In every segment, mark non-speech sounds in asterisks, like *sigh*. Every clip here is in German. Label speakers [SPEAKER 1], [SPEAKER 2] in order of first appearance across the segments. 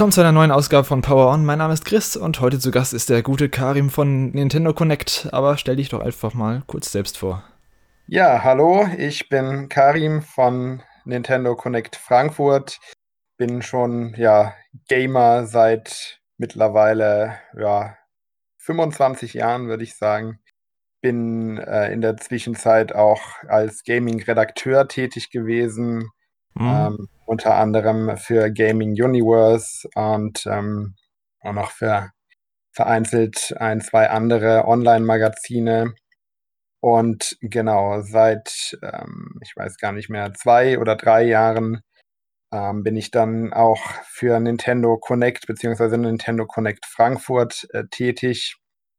[SPEAKER 1] Willkommen zu einer neuen Ausgabe von Power On. Mein Name ist Chris und heute zu Gast ist der gute Karim von Nintendo Connect. Aber stell dich doch einfach mal kurz selbst vor.
[SPEAKER 2] Ja, hallo, ich bin Karim von Nintendo Connect Frankfurt. Bin schon ja Gamer seit mittlerweile ja 25 Jahren, würde ich sagen. Bin äh, in der Zwischenzeit auch als Gaming-Redakteur tätig gewesen. Mhm. Ähm, unter anderem für Gaming Universe und ähm, auch noch für vereinzelt ein, zwei andere Online-Magazine. Und genau, seit, ähm, ich weiß gar nicht mehr, zwei oder drei Jahren ähm, bin ich dann auch für Nintendo Connect bzw. Nintendo Connect Frankfurt äh, tätig,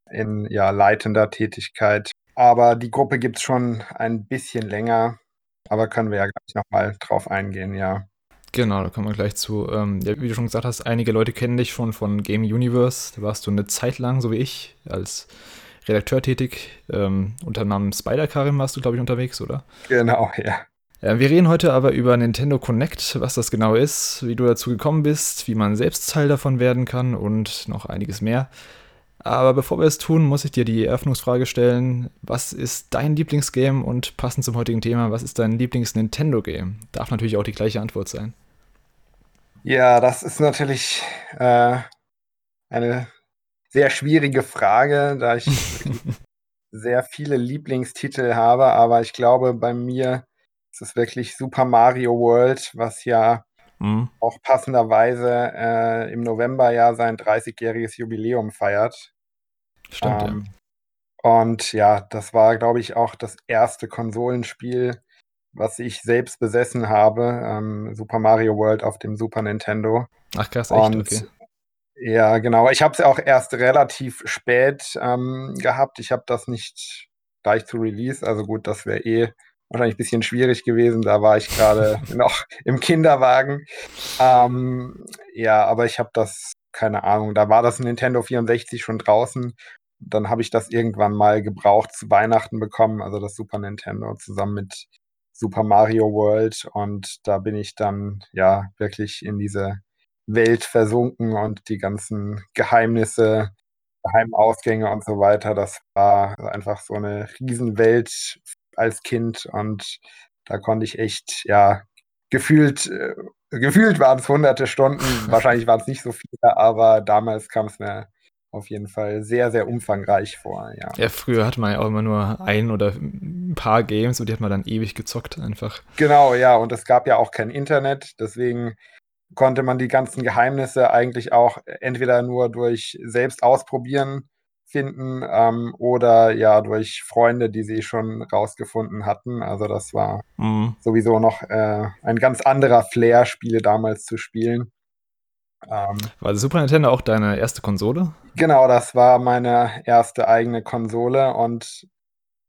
[SPEAKER 2] in ja, leitender Tätigkeit. Aber die Gruppe gibt es schon ein bisschen länger, aber können wir ja gleich nochmal drauf eingehen, ja.
[SPEAKER 1] Genau, da kommen wir gleich zu. Ähm, ja, wie du schon gesagt hast, einige Leute kennen dich schon von Game Universe. Da warst du eine Zeit lang, so wie ich, als Redakteur tätig. Ähm, unter dem Namen Spider-Karim warst du, glaube ich, unterwegs, oder?
[SPEAKER 2] Genau, ja.
[SPEAKER 1] ja. Wir reden heute aber über Nintendo Connect, was das genau ist, wie du dazu gekommen bist, wie man selbst Teil davon werden kann und noch einiges mehr. Aber bevor wir es tun, muss ich dir die Eröffnungsfrage stellen. Was ist dein Lieblingsgame und passend zum heutigen Thema, was ist dein Lieblings-Nintendo-Game? Darf natürlich auch die gleiche Antwort sein.
[SPEAKER 2] Ja, das ist natürlich äh, eine sehr schwierige Frage, da ich *laughs* sehr viele Lieblingstitel habe, aber ich glaube, bei mir ist es wirklich Super Mario World, was ja mhm. auch passenderweise äh, im November ja sein 30-jähriges Jubiläum feiert.
[SPEAKER 1] Stimmt, ähm, ja.
[SPEAKER 2] Und ja, das war, glaube ich, auch das erste Konsolenspiel, was ich selbst besessen habe. Ähm, Super Mario World auf dem Super Nintendo.
[SPEAKER 1] Ach krass, echt, Und, okay.
[SPEAKER 2] Ja, genau. Ich habe es ja auch erst relativ spät ähm, gehabt. Ich habe das nicht gleich zu Release. Also gut, das wäre eh wahrscheinlich ein bisschen schwierig gewesen. Da war ich gerade *laughs* noch im Kinderwagen. Ähm, ja, aber ich habe das, keine Ahnung, da war das Nintendo 64 schon draußen. Dann habe ich das irgendwann mal gebraucht zu Weihnachten bekommen, also das Super Nintendo zusammen mit Super Mario World. Und da bin ich dann ja wirklich in diese Welt versunken und die ganzen Geheimnisse, Geheimausgänge und so weiter. Das war einfach so eine Riesenwelt als Kind und da konnte ich echt, ja, gefühlt, äh, gefühlt waren es hunderte Stunden, *laughs* wahrscheinlich waren es nicht so viele, aber damals kam es mir auf jeden Fall sehr, sehr umfangreich vor, ja.
[SPEAKER 1] Ja, früher hatte man ja auch immer nur ein oder ein paar Games und die hat man dann ewig gezockt einfach.
[SPEAKER 2] Genau, ja, und es gab ja auch kein Internet, deswegen konnte man die ganzen Geheimnisse eigentlich auch entweder nur durch selbst ausprobieren finden ähm, oder ja durch Freunde, die sie schon rausgefunden hatten. Also das war mhm. sowieso noch äh, ein ganz anderer Flair, Spiele damals zu spielen.
[SPEAKER 1] Ähm, war Super Nintendo auch deine erste Konsole?
[SPEAKER 2] Genau, das war meine erste eigene Konsole und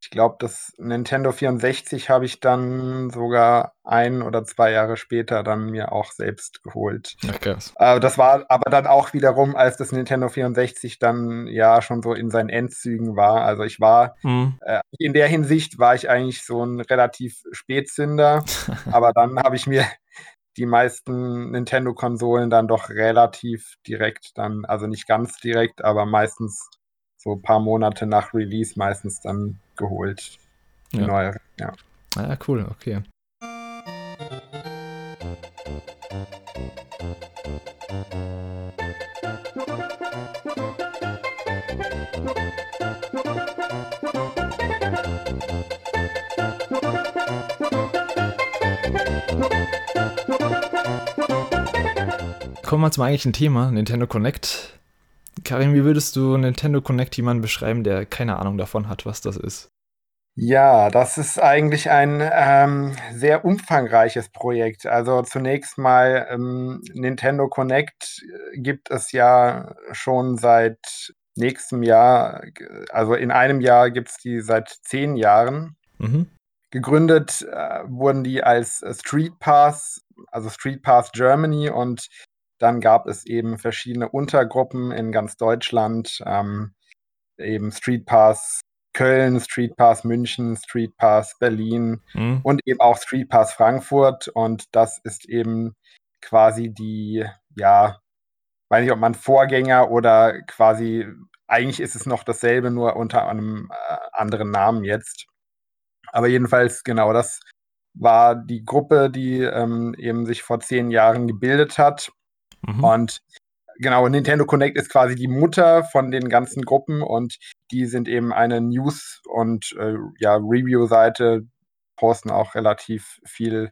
[SPEAKER 2] ich glaube, das Nintendo 64 habe ich dann sogar ein oder zwei Jahre später dann mir auch selbst geholt.
[SPEAKER 1] Ach, krass.
[SPEAKER 2] Äh, das war aber dann auch wiederum, als das Nintendo 64 dann ja schon so in seinen Endzügen war. Also ich war, mhm. äh, in der Hinsicht war ich eigentlich so ein relativ Spätzünder, *laughs* aber dann habe ich mir die meisten Nintendo-Konsolen dann doch relativ direkt dann, also nicht ganz direkt, aber meistens so ein paar Monate nach Release meistens dann geholt. Die ja. neuere, ja.
[SPEAKER 1] Ah, ja, cool, okay. Kommen wir zum eigentlichen Thema, Nintendo Connect. Karin, wie würdest du Nintendo Connect jemanden beschreiben, der keine Ahnung davon hat, was das ist?
[SPEAKER 2] Ja, das ist eigentlich ein ähm, sehr umfangreiches Projekt. Also zunächst mal ähm, Nintendo Connect äh, gibt es ja schon seit nächstem Jahr, also in einem Jahr gibt es die seit zehn Jahren. Mhm. Gegründet äh, wurden die als Street Pass, also Street Pass Germany und dann gab es eben verschiedene Untergruppen in ganz Deutschland, ähm, eben Street Pass Köln, Street Pass München, Street Pass Berlin mhm. und eben auch Street Pass Frankfurt. Und das ist eben quasi die, ja, weiß nicht, ob man Vorgänger oder quasi, eigentlich ist es noch dasselbe, nur unter einem äh, anderen Namen jetzt. Aber jedenfalls, genau, das war die Gruppe, die ähm, eben sich vor zehn Jahren gebildet hat. Mhm. Und genau, Nintendo Connect ist quasi die Mutter von den ganzen Gruppen und die sind eben eine News- und äh, ja, Review-Seite, posten auch relativ viel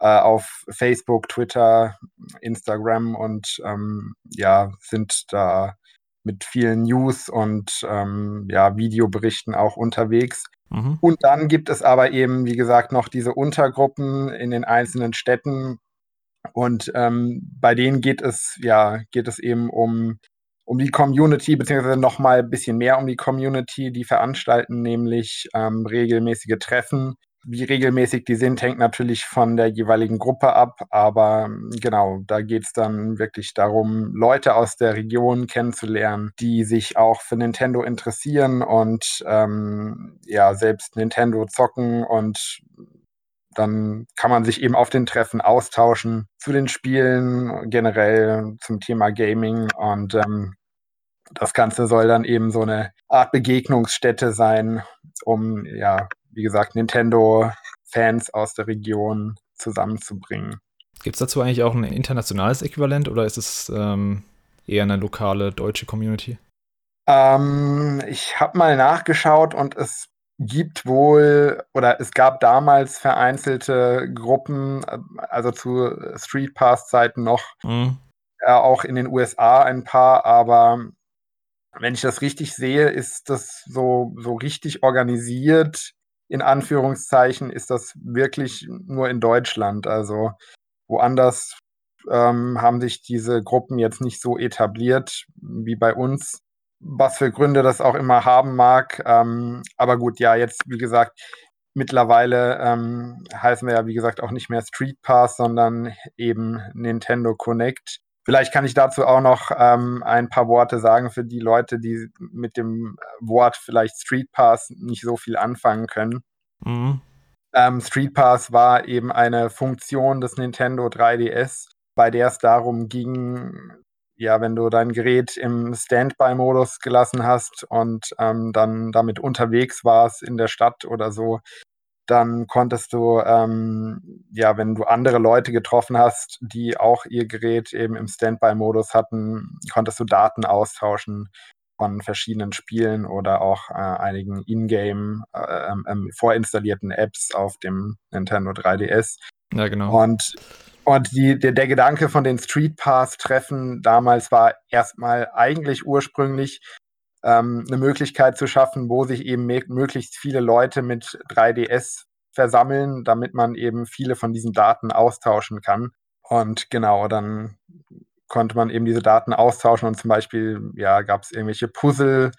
[SPEAKER 2] äh, auf Facebook, Twitter, Instagram und ähm, ja, sind da mit vielen News und ähm, ja, Videoberichten auch unterwegs. Mhm. Und dann gibt es aber eben, wie gesagt, noch diese Untergruppen in den einzelnen Städten. Und ähm, bei denen geht es, ja, geht es eben um, um die Community, beziehungsweise noch mal ein bisschen mehr um die Community. Die veranstalten nämlich ähm, regelmäßige Treffen wie regelmäßig die sind, hängt natürlich von der jeweiligen Gruppe ab. Aber genau, da geht es dann wirklich darum, Leute aus der Region kennenzulernen, die sich auch für Nintendo interessieren und ähm, ja, selbst Nintendo zocken und dann kann man sich eben auf den Treffen austauschen zu den Spielen, generell zum Thema Gaming und ähm, das Ganze soll dann eben so eine Art Begegnungsstätte sein, um ja wie gesagt, Nintendo-Fans aus der Region zusammenzubringen.
[SPEAKER 1] Gibt es dazu eigentlich auch ein internationales Äquivalent oder ist es ähm, eher eine lokale deutsche Community?
[SPEAKER 2] Ähm, ich habe mal nachgeschaut und es gibt wohl oder es gab damals vereinzelte Gruppen, also zu Street Pass-Zeiten noch, mhm. äh, auch in den USA ein paar, aber wenn ich das richtig sehe, ist das so, so richtig organisiert in Anführungszeichen ist das wirklich nur in Deutschland. Also woanders ähm, haben sich diese Gruppen jetzt nicht so etabliert wie bei uns. Was für Gründe das auch immer haben mag. Ähm, aber gut, ja, jetzt, wie gesagt, mittlerweile ähm, heißen wir ja, wie gesagt, auch nicht mehr Street Pass, sondern eben Nintendo Connect. Vielleicht kann ich dazu auch noch ähm, ein paar Worte sagen für die Leute, die mit dem Wort vielleicht Street Pass nicht so viel anfangen können. Mhm. Ähm, Street Pass war eben eine Funktion des Nintendo 3DS, bei der es darum ging, ja, wenn du dein Gerät im Standby-Modus gelassen hast und ähm, dann damit unterwegs warst in der Stadt oder so, dann konntest du, ähm, ja, wenn du andere Leute getroffen hast, die auch ihr Gerät eben im Standby-Modus hatten, konntest du Daten austauschen von verschiedenen Spielen oder auch äh, einigen Ingame äh, ähm vorinstallierten Apps auf dem Nintendo 3DS.
[SPEAKER 1] Ja, genau.
[SPEAKER 2] Und, und die, der, der Gedanke von den Street Pass-Treffen damals war erstmal eigentlich ursprünglich, ähm, eine Möglichkeit zu schaffen, wo sich eben möglichst viele Leute mit 3DS versammeln, damit man eben viele von diesen Daten austauschen kann. Und genau, dann konnte man eben diese Daten austauschen und zum Beispiel, ja, gab es irgendwelche Puzzle,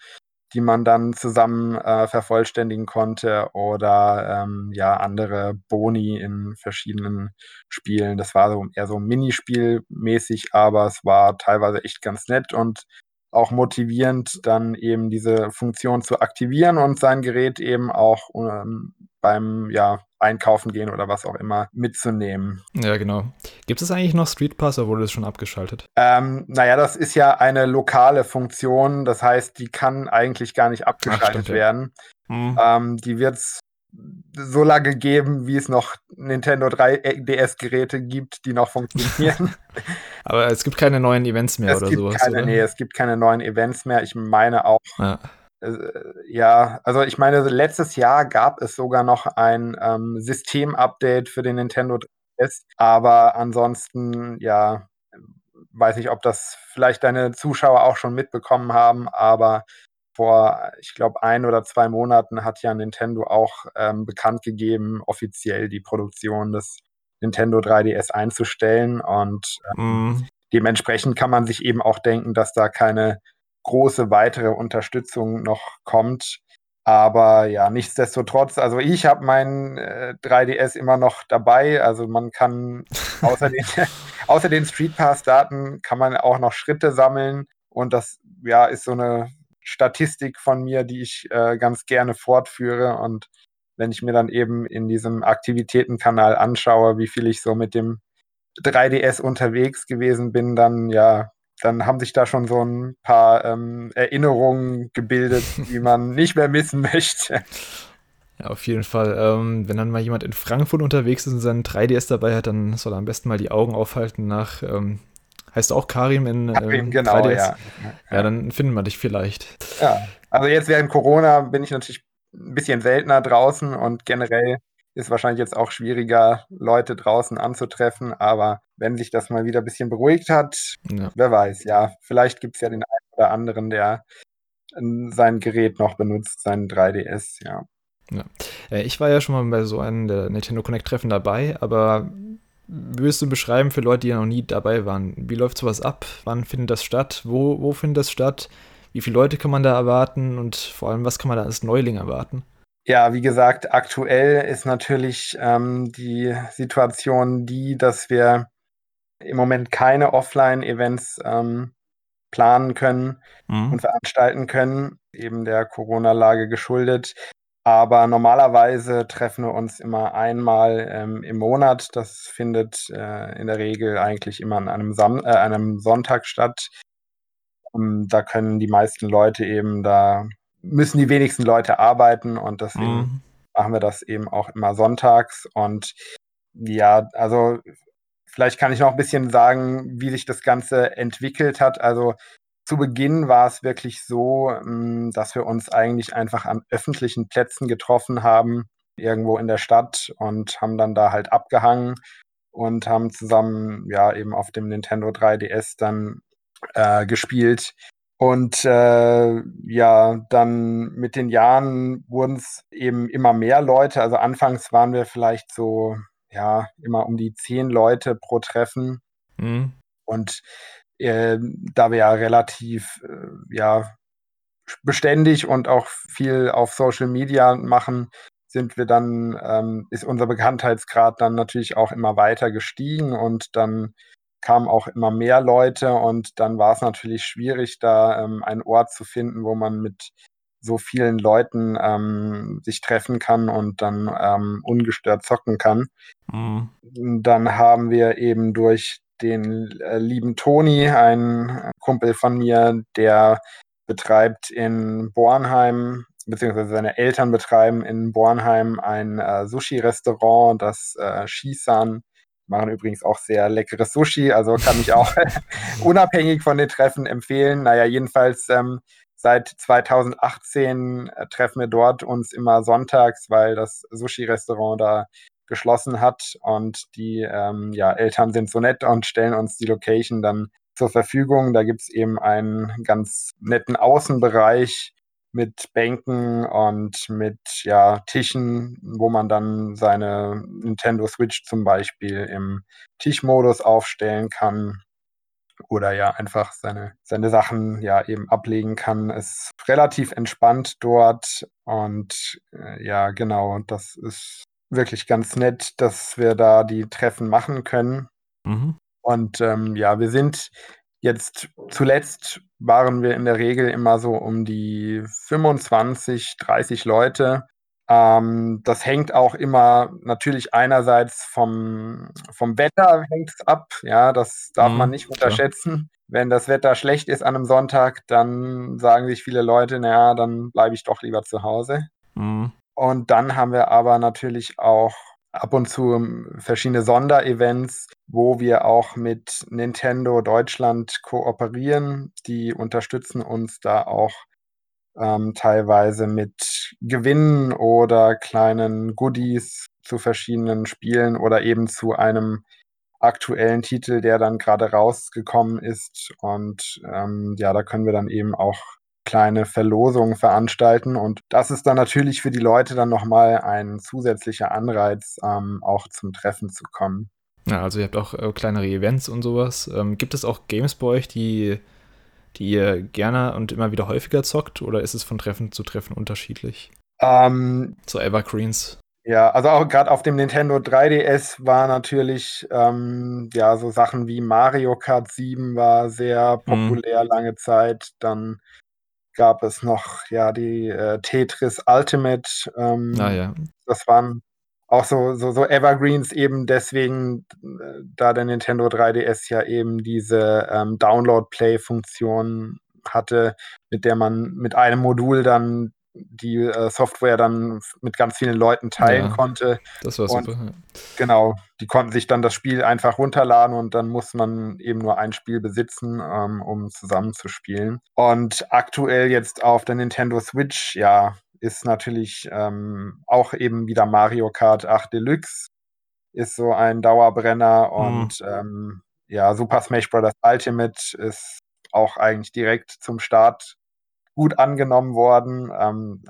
[SPEAKER 2] die man dann zusammen äh, vervollständigen konnte oder ähm, ja, andere Boni in verschiedenen Spielen. Das war so eher so Minispielmäßig, aber es war teilweise echt ganz nett und auch motivierend, dann eben diese Funktion zu aktivieren und sein Gerät eben auch ähm, beim ja, Einkaufen gehen oder was auch immer mitzunehmen.
[SPEAKER 1] Ja, genau. Gibt es eigentlich noch Street Pass oder wurde das schon abgeschaltet?
[SPEAKER 2] Ähm, naja, das ist ja eine lokale Funktion. Das heißt, die kann eigentlich gar nicht abgeschaltet Ach, stimmt, werden. Ja. Mhm. Ähm, die wird es so lange geben, wie es noch Nintendo 3DS-Geräte gibt, die noch funktionieren. *laughs*
[SPEAKER 1] Aber es gibt keine neuen Events mehr
[SPEAKER 2] es
[SPEAKER 1] oder
[SPEAKER 2] gibt
[SPEAKER 1] sowas.
[SPEAKER 2] Keine, oder? Nee, es gibt keine neuen Events mehr. Ich meine auch. Ja. Äh, ja, also ich meine, letztes Jahr gab es sogar noch ein ähm, System-Update für den Nintendo 3DS, aber ansonsten, ja, weiß nicht, ob das vielleicht deine Zuschauer auch schon mitbekommen haben, aber vor, ich glaube, ein oder zwei Monaten hat ja Nintendo auch ähm, bekannt gegeben, offiziell die Produktion des Nintendo 3DS einzustellen. Und ähm, mm. dementsprechend kann man sich eben auch denken, dass da keine große weitere Unterstützung noch kommt. Aber ja, nichtsdestotrotz, also ich habe meinen äh, 3DS immer noch dabei. Also man kann *laughs* außer den, *laughs* außer den Street Pass-Daten kann man auch noch Schritte sammeln. Und das ja ist so eine Statistik von mir, die ich äh, ganz gerne fortführe. Und wenn ich mir dann eben in diesem Aktivitätenkanal anschaue, wie viel ich so mit dem 3DS unterwegs gewesen bin, dann ja, dann haben sich da schon so ein paar ähm, Erinnerungen gebildet, die *laughs* man nicht mehr missen möchte.
[SPEAKER 1] Ja, auf jeden Fall. Ähm, wenn dann mal jemand in Frankfurt unterwegs ist und seinen 3DS dabei hat, dann soll er am besten mal die Augen aufhalten nach, ähm, heißt auch Karim in
[SPEAKER 2] Karim, ähm, genau, 3DS? Ja.
[SPEAKER 1] ja. dann finden wir dich vielleicht.
[SPEAKER 2] Ja, also jetzt während Corona bin ich natürlich ein bisschen seltener draußen und generell ist wahrscheinlich jetzt auch schwieriger, Leute draußen anzutreffen, aber wenn sich das mal wieder ein bisschen beruhigt hat, ja. wer weiß, ja, vielleicht gibt es ja den einen oder anderen, der sein Gerät noch benutzt, seinen 3DS, ja.
[SPEAKER 1] Ja. Äh, ich war ja schon mal bei so einem der Nintendo Connect-Treffen dabei, aber würdest du beschreiben für Leute, die ja noch nie dabei waren, wie läuft sowas ab? Wann findet das statt? Wo, wo findet das statt? Wie viele Leute kann man da erwarten? Und vor allem, was kann man da als Neuling erwarten?
[SPEAKER 2] Ja, wie gesagt, aktuell ist natürlich ähm, die Situation die, dass wir im Moment keine Offline-Events ähm, planen können mhm. und veranstalten können, eben der Corona-Lage geschuldet. Aber normalerweise treffen wir uns immer einmal ähm, im Monat. Das findet äh, in der Regel eigentlich immer an einem, Sam äh, einem Sonntag statt. Um, ähm, da können die meisten Leute eben, da müssen die wenigsten Leute arbeiten und deswegen mhm. machen wir das eben auch immer sonntags. Und ja, also vielleicht kann ich noch ein bisschen sagen, wie sich das Ganze entwickelt hat. Also zu Beginn war es wirklich so, hm, dass wir uns eigentlich einfach an öffentlichen Plätzen getroffen haben, irgendwo in der Stadt und haben dann da halt abgehangen und haben zusammen ja eben auf dem Nintendo 3DS dann äh, gespielt. Und äh, ja, dann mit den Jahren wurden es eben immer mehr Leute. Also anfangs waren wir vielleicht so, ja, immer um die zehn Leute pro Treffen. Mhm. Und äh, da wir ja relativ äh, ja, beständig und auch viel auf Social Media machen, sind wir dann, ähm, ist unser Bekanntheitsgrad dann natürlich auch immer weiter gestiegen und dann kamen auch immer mehr Leute und dann war es natürlich schwierig, da ähm, einen Ort zu finden, wo man mit so vielen Leuten ähm, sich treffen kann und dann ähm, ungestört zocken kann. Mhm. Dann haben wir eben durch den äh, lieben Toni, ein Kumpel von mir, der betreibt in Bornheim, beziehungsweise seine Eltern betreiben in Bornheim ein äh, Sushi-Restaurant, das äh, Shisan. Machen übrigens auch sehr leckeres Sushi, also kann ich auch *laughs* *laughs* unabhängig von den Treffen empfehlen. Naja, jedenfalls ähm, seit 2018 äh, treffen wir dort uns immer sonntags, weil das Sushi-Restaurant da geschlossen hat. Und die ähm, ja, Eltern sind so nett und stellen uns die Location dann zur Verfügung. Da gibt es eben einen ganz netten Außenbereich mit Bänken und mit ja, Tischen, wo man dann seine Nintendo Switch zum Beispiel im Tischmodus aufstellen kann oder ja einfach seine, seine Sachen ja eben ablegen kann. Es ist relativ entspannt dort und äh, ja, genau, das ist wirklich ganz nett, dass wir da die Treffen machen können. Mhm. Und ähm, ja, wir sind jetzt zuletzt waren wir in der Regel immer so um die 25, 30 Leute. Ähm, das hängt auch immer natürlich einerseits vom, vom Wetter hängt ab. Ja, das darf mhm, man nicht unterschätzen. Klar. Wenn das Wetter schlecht ist an einem Sonntag, dann sagen sich viele Leute, naja, dann bleibe ich doch lieber zu Hause. Mhm. Und dann haben wir aber natürlich auch ab und zu ähm, verschiedene Sonderevents, wo wir auch mit Nintendo Deutschland kooperieren. Die unterstützen uns da auch ähm, teilweise mit Gewinnen oder kleinen Goodies zu verschiedenen Spielen oder eben zu einem aktuellen Titel, der dann gerade rausgekommen ist. Und ähm, ja, da können wir dann eben auch kleine Verlosungen veranstalten. Und das ist dann natürlich für die Leute dann nochmal ein zusätzlicher Anreiz, ähm, auch zum Treffen zu kommen.
[SPEAKER 1] Ja, also ihr habt auch äh, kleinere Events und sowas. Ähm, gibt es auch Games bei euch, die, die ihr gerne und immer wieder häufiger zockt oder ist es von Treffen zu Treffen unterschiedlich? Ähm, so Evergreens.
[SPEAKER 2] Ja, also auch gerade auf dem Nintendo 3DS war natürlich ähm, ja so Sachen wie Mario Kart 7 war sehr mhm. populär mhm. lange Zeit. Dann gab es noch ja die äh, Tetris Ultimate. Ähm,
[SPEAKER 1] ah, ja.
[SPEAKER 2] Das waren auch so, so, so Evergreens eben deswegen, äh, da der Nintendo 3DS ja eben diese ähm, Download-Play-Funktion hatte, mit der man mit einem Modul dann die äh, Software dann mit ganz vielen Leuten teilen ja, konnte.
[SPEAKER 1] Das war super. Und,
[SPEAKER 2] genau, die konnten sich dann das Spiel einfach runterladen und dann muss man eben nur ein Spiel besitzen, ähm, um zusammenzuspielen. Und aktuell jetzt auf der Nintendo Switch, ja, ist natürlich ähm, auch eben wieder Mario Kart 8 Deluxe, ist so ein Dauerbrenner mhm. und ähm, ja, Super Smash Bros. Ultimate ist auch eigentlich direkt zum Start gut angenommen worden. Ähm,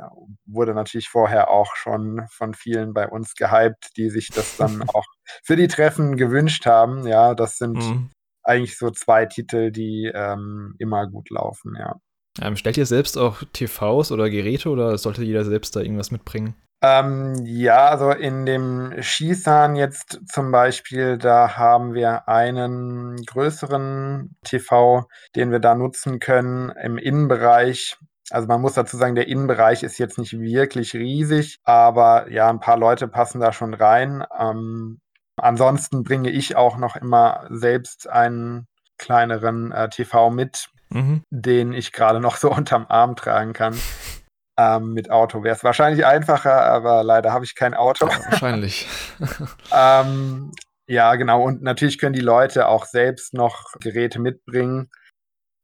[SPEAKER 2] wurde natürlich vorher auch schon von vielen bei uns gehypt, die sich das dann *laughs* auch für die Treffen gewünscht haben. Ja, das sind mhm. eigentlich so zwei Titel, die ähm, immer gut laufen, ja.
[SPEAKER 1] Ähm, stellt ihr selbst auch TVs oder Geräte oder sollte jeder selbst da irgendwas mitbringen?
[SPEAKER 2] Ähm, ja, also in dem Shisan jetzt zum Beispiel, da haben wir einen größeren TV, den wir da nutzen können im Innenbereich. Also man muss dazu sagen, der Innenbereich ist jetzt nicht wirklich riesig, aber ja, ein paar Leute passen da schon rein. Ähm, ansonsten bringe ich auch noch immer selbst einen kleineren äh, TV mit, mhm. den ich gerade noch *laughs* so unterm Arm tragen kann. Ähm, mit Auto wäre es wahrscheinlich einfacher, aber leider habe ich kein Auto.
[SPEAKER 1] Ja, wahrscheinlich. *laughs*
[SPEAKER 2] ähm, ja, genau. Und natürlich können die Leute auch selbst noch Geräte mitbringen.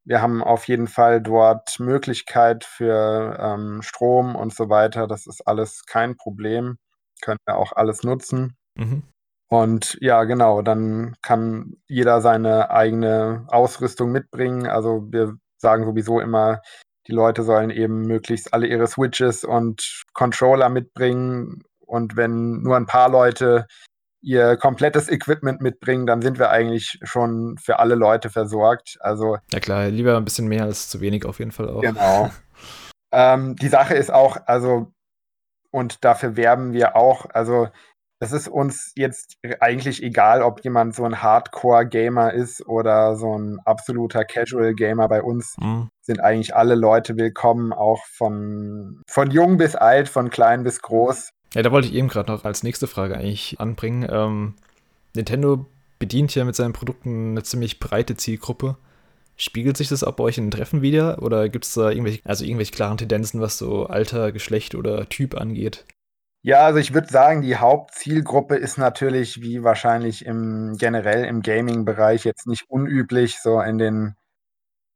[SPEAKER 2] Wir haben auf jeden Fall dort Möglichkeit für ähm, Strom und so weiter. Das ist alles kein Problem. Können wir auch alles nutzen. Mhm. Und ja, genau, dann kann jeder seine eigene Ausrüstung mitbringen. Also wir sagen sowieso immer, die Leute sollen eben möglichst alle ihre Switches und Controller mitbringen. Und wenn nur ein paar Leute ihr komplettes Equipment mitbringen, dann sind wir eigentlich schon für alle Leute versorgt. Also
[SPEAKER 1] ja klar, lieber ein bisschen mehr als zu wenig auf jeden Fall auch.
[SPEAKER 2] Genau. *laughs* ähm, die Sache ist auch, also und dafür werben wir auch. Also es ist uns jetzt eigentlich egal, ob jemand so ein Hardcore-Gamer ist oder so ein absoluter Casual-Gamer. Bei uns mhm. sind eigentlich alle Leute willkommen, auch von, von jung bis alt, von klein bis groß.
[SPEAKER 1] Ja, da wollte ich eben gerade noch als nächste Frage eigentlich anbringen. Ähm, Nintendo bedient ja mit seinen Produkten eine ziemlich breite Zielgruppe. Spiegelt sich das auch bei euch in den Treffen wieder? Oder gibt es da irgendwelche, also irgendwelche klaren Tendenzen, was so Alter, Geschlecht oder Typ angeht?
[SPEAKER 2] Ja, also ich würde sagen, die Hauptzielgruppe ist natürlich wie wahrscheinlich im generell im Gaming-Bereich jetzt nicht unüblich, so in den,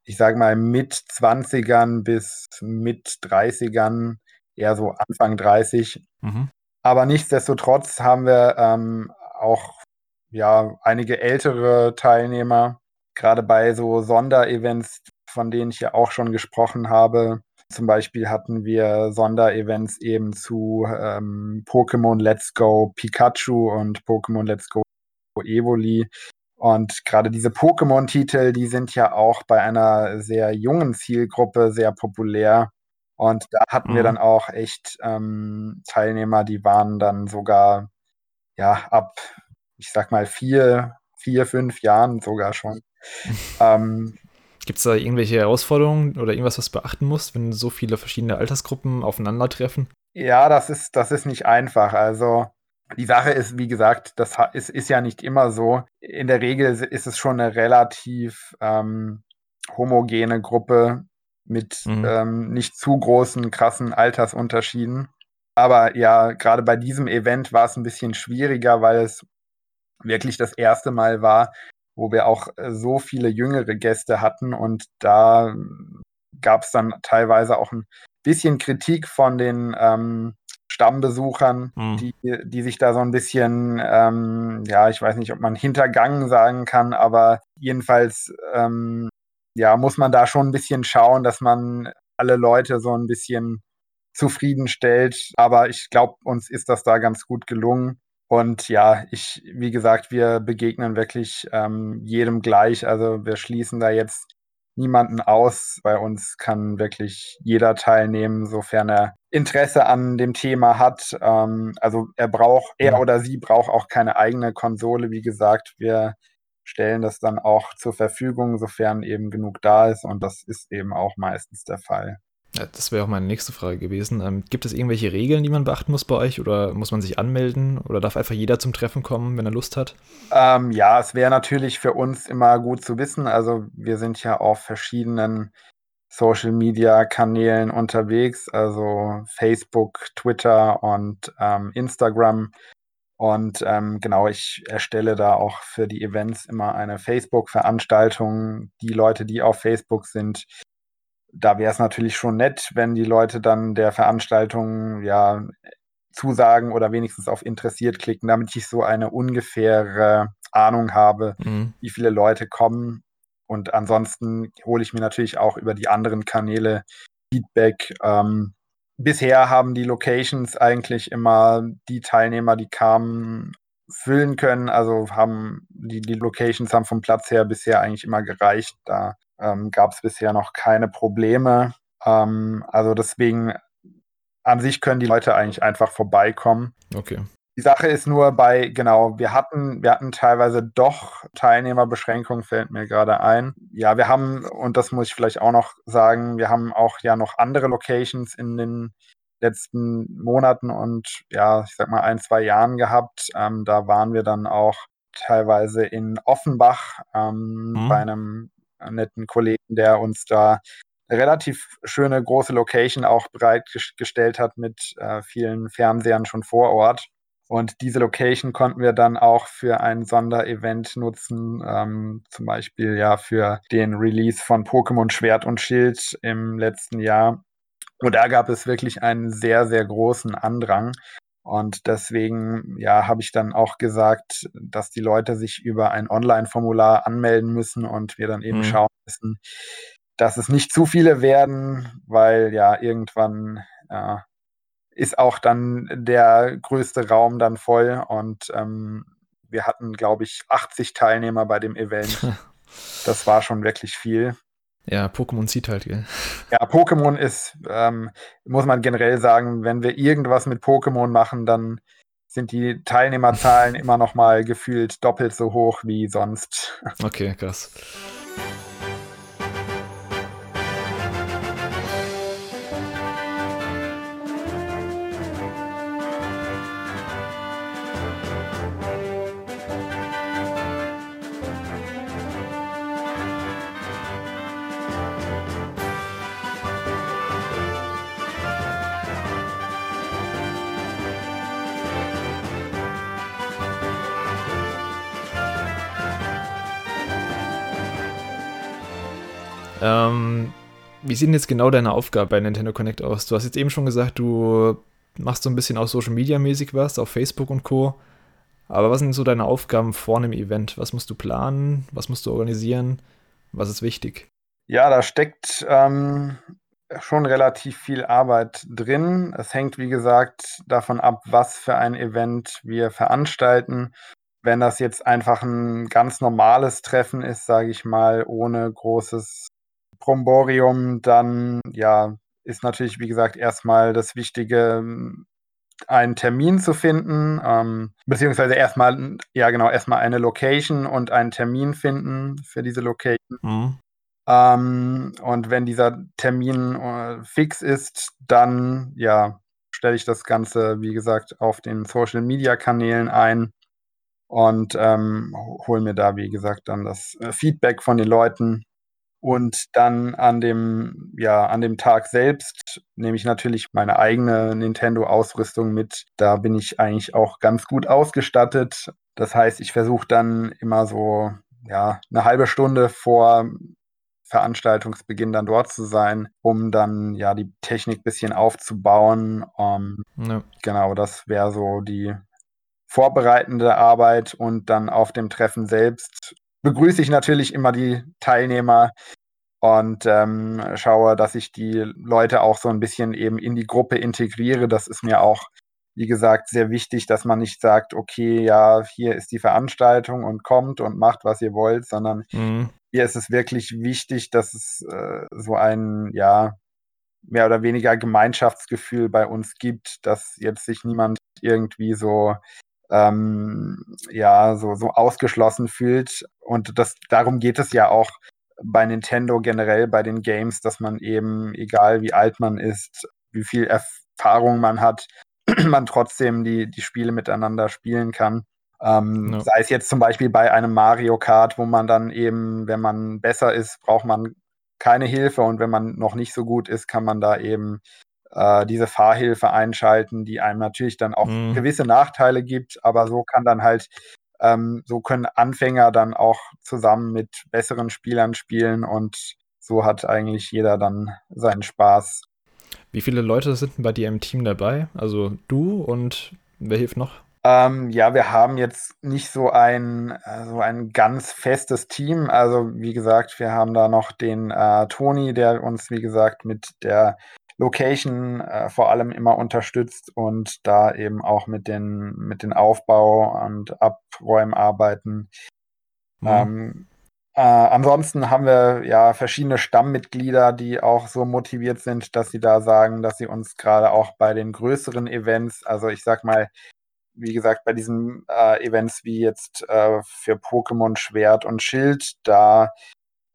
[SPEAKER 2] ich sage mal, mit 20ern bis mit 30ern, eher so Anfang 30. Mhm. Aber nichtsdestotrotz haben wir ähm, auch ja einige ältere Teilnehmer, gerade bei so Sonderevents, von denen ich ja auch schon gesprochen habe, zum Beispiel hatten wir Sonderevents eben zu ähm, Pokémon Let's Go Pikachu und Pokémon Let's Go Evoli. Und gerade diese Pokémon-Titel, die sind ja auch bei einer sehr jungen Zielgruppe sehr populär. Und da hatten mhm. wir dann auch echt ähm, Teilnehmer, die waren dann sogar ja ab, ich sag mal, vier, vier, fünf Jahren sogar schon. *laughs*
[SPEAKER 1] ähm, Gibt es da irgendwelche Herausforderungen oder irgendwas, was beachten muss, wenn so viele verschiedene Altersgruppen aufeinandertreffen?
[SPEAKER 2] Ja, das ist, das ist nicht einfach. Also die Sache ist, wie gesagt, das ist, ist ja nicht immer so. In der Regel ist es schon eine relativ ähm, homogene Gruppe mit mhm. ähm, nicht zu großen, krassen Altersunterschieden. Aber ja, gerade bei diesem Event war es ein bisschen schwieriger, weil es wirklich das erste Mal war, wo wir auch äh, so viele jüngere Gäste hatten und da gab es dann teilweise auch ein bisschen Kritik von den ähm, Stammbesuchern, mhm. die, die sich da so ein bisschen, ähm, ja, ich weiß nicht, ob man hintergangen sagen kann, aber jedenfalls, ähm, ja, muss man da schon ein bisschen schauen, dass man alle Leute so ein bisschen zufriedenstellt. Aber ich glaube, uns ist das da ganz gut gelungen. Und ja, ich, wie gesagt, wir begegnen wirklich ähm, jedem gleich. Also wir schließen da jetzt niemanden aus. Bei uns kann wirklich jeder teilnehmen, sofern er Interesse an dem Thema hat. Ähm, also er braucht, er oder sie braucht auch keine eigene Konsole. Wie gesagt, wir stellen das dann auch zur Verfügung, sofern eben genug da ist. Und das ist eben auch meistens der Fall.
[SPEAKER 1] Das wäre auch meine nächste Frage gewesen. Ähm, gibt es irgendwelche Regeln, die man beachten muss bei euch oder muss man sich anmelden oder darf einfach jeder zum Treffen kommen, wenn er Lust hat?
[SPEAKER 2] Ähm, ja, es wäre natürlich für uns immer gut zu wissen. Also wir sind ja auf verschiedenen Social-Media-Kanälen unterwegs, also Facebook, Twitter und ähm, Instagram. Und ähm, genau, ich erstelle da auch für die Events immer eine Facebook-Veranstaltung. Die Leute, die auf Facebook sind, da wäre es natürlich schon nett, wenn die Leute dann der Veranstaltung ja zusagen oder wenigstens auf interessiert klicken, damit ich so eine ungefähre Ahnung habe, mhm. wie viele Leute kommen. Und ansonsten hole ich mir natürlich auch über die anderen Kanäle Feedback. Ähm, bisher haben die Locations eigentlich immer die Teilnehmer, die kamen, füllen können. Also haben die, die Locations haben vom Platz her bisher eigentlich immer gereicht. Da ähm, gab es bisher noch keine Probleme. Ähm, also deswegen an sich können die Leute eigentlich einfach vorbeikommen.
[SPEAKER 1] Okay.
[SPEAKER 2] Die Sache ist nur bei, genau, wir hatten, wir hatten teilweise doch Teilnehmerbeschränkungen, fällt mir gerade ein. Ja, wir haben, und das muss ich vielleicht auch noch sagen, wir haben auch ja noch andere Locations in den letzten Monaten und ja, ich sag mal ein, zwei Jahren gehabt. Ähm, da waren wir dann auch teilweise in Offenbach ähm, mhm. bei einem netten Kollegen, der uns da relativ schöne große Location auch bereitgestellt hat mit äh, vielen Fernsehern schon vor Ort. Und diese Location konnten wir dann auch für ein Sonderevent nutzen, ähm, zum Beispiel ja für den Release von Pokémon Schwert und Schild im letzten Jahr. Und da gab es wirklich einen sehr, sehr großen Andrang. Und deswegen, ja, habe ich dann auch gesagt, dass die Leute sich über ein Online-Formular anmelden müssen und wir dann eben mhm. schauen müssen, dass es nicht zu viele werden, weil ja irgendwann ja, ist auch dann der größte Raum dann voll und ähm, wir hatten, glaube ich, 80 Teilnehmer bei dem Event. *laughs* Das war schon wirklich viel.
[SPEAKER 1] Ja, Pokémon zieht halt, gell?
[SPEAKER 2] Ja, Pokémon ist, ähm, muss man generell sagen, wenn wir irgendwas mit Pokémon machen, dann sind die Teilnehmerzahlen *laughs* immer noch mal gefühlt doppelt so hoch wie sonst.
[SPEAKER 1] Okay, krass. Wie sieht denn jetzt genau deine Aufgabe bei Nintendo Connect aus? Du hast jetzt eben schon gesagt, du machst so ein bisschen auch Social Media mäßig was auf Facebook und Co. Aber was sind so deine Aufgaben vor einem Event? Was musst du planen? Was musst du organisieren? Was ist wichtig?
[SPEAKER 2] Ja, da steckt ähm, schon relativ viel Arbeit drin. Es hängt, wie gesagt, davon ab, was für ein Event wir veranstalten. Wenn das jetzt einfach ein ganz normales Treffen ist, sage ich mal, ohne großes Bromborium, dann ja, ist natürlich, wie gesagt, erstmal das Wichtige, einen Termin zu finden, ähm, beziehungsweise erstmal, ja genau, erstmal eine Location und einen Termin finden für diese Location. Mhm. Ähm, und wenn dieser Termin äh, fix ist, dann ja, stelle ich das Ganze, wie gesagt, auf den Social Media Kanälen ein und ähm, hole mir da, wie gesagt, dann das äh, Feedback von den Leuten und dann an dem, ja, an dem Tag selbst nehme ich natürlich meine eigene Nintendo-Ausrüstung mit. Da bin ich eigentlich auch ganz gut ausgestattet. Das heißt, ich versuche dann immer so, ja, eine halbe Stunde vor Veranstaltungsbeginn dann dort zu sein, um dann ja die Technik ein bisschen aufzubauen. Ähm, ja. Genau, das wäre so die vorbereitende Arbeit und dann auf dem Treffen selbst begrüße ich natürlich immer die Teilnehmer und ähm, schaue, dass ich die Leute auch so ein bisschen eben in die Gruppe integriere. Das ist mir auch, wie gesagt, sehr wichtig, dass man nicht sagt, okay, ja, hier ist die Veranstaltung und kommt und macht, was ihr wollt, sondern mhm. hier ist es wirklich wichtig, dass es äh, so ein, ja, mehr oder weniger Gemeinschaftsgefühl bei uns gibt, dass jetzt sich niemand irgendwie so ähm, ja, so, so ausgeschlossen fühlt. Und das, darum geht es ja auch bei Nintendo generell bei den Games, dass man eben, egal wie alt man ist, wie viel Erfahrung man hat, *clears throat* man trotzdem die, die Spiele miteinander spielen kann. Ähm, ja. Sei es jetzt zum Beispiel bei einem Mario Kart, wo man dann eben, wenn man besser ist, braucht man keine Hilfe und wenn man noch nicht so gut ist, kann man da eben äh, diese Fahrhilfe einschalten, die einem natürlich dann auch mhm. gewisse Nachteile gibt, aber so kann dann halt, ähm, so können Anfänger dann auch zusammen mit besseren Spielern spielen und so hat eigentlich jeder dann seinen Spaß.
[SPEAKER 1] Wie viele Leute sind bei dir im Team dabei? Also du und wer hilft noch?
[SPEAKER 2] Ähm, ja, wir haben jetzt nicht so ein, äh, so ein ganz festes Team. Also wie gesagt, wir haben da noch den äh, Toni, der uns, wie gesagt, mit der Location äh, vor allem immer unterstützt und da eben auch mit den, mit den Aufbau- und Abräumarbeiten. Mhm. Ähm, äh, ansonsten haben wir ja verschiedene Stammmitglieder, die auch so motiviert sind, dass sie da sagen, dass sie uns gerade auch bei den größeren Events, also ich sag mal, wie gesagt, bei diesen äh, Events wie jetzt äh, für Pokémon Schwert und Schild, da,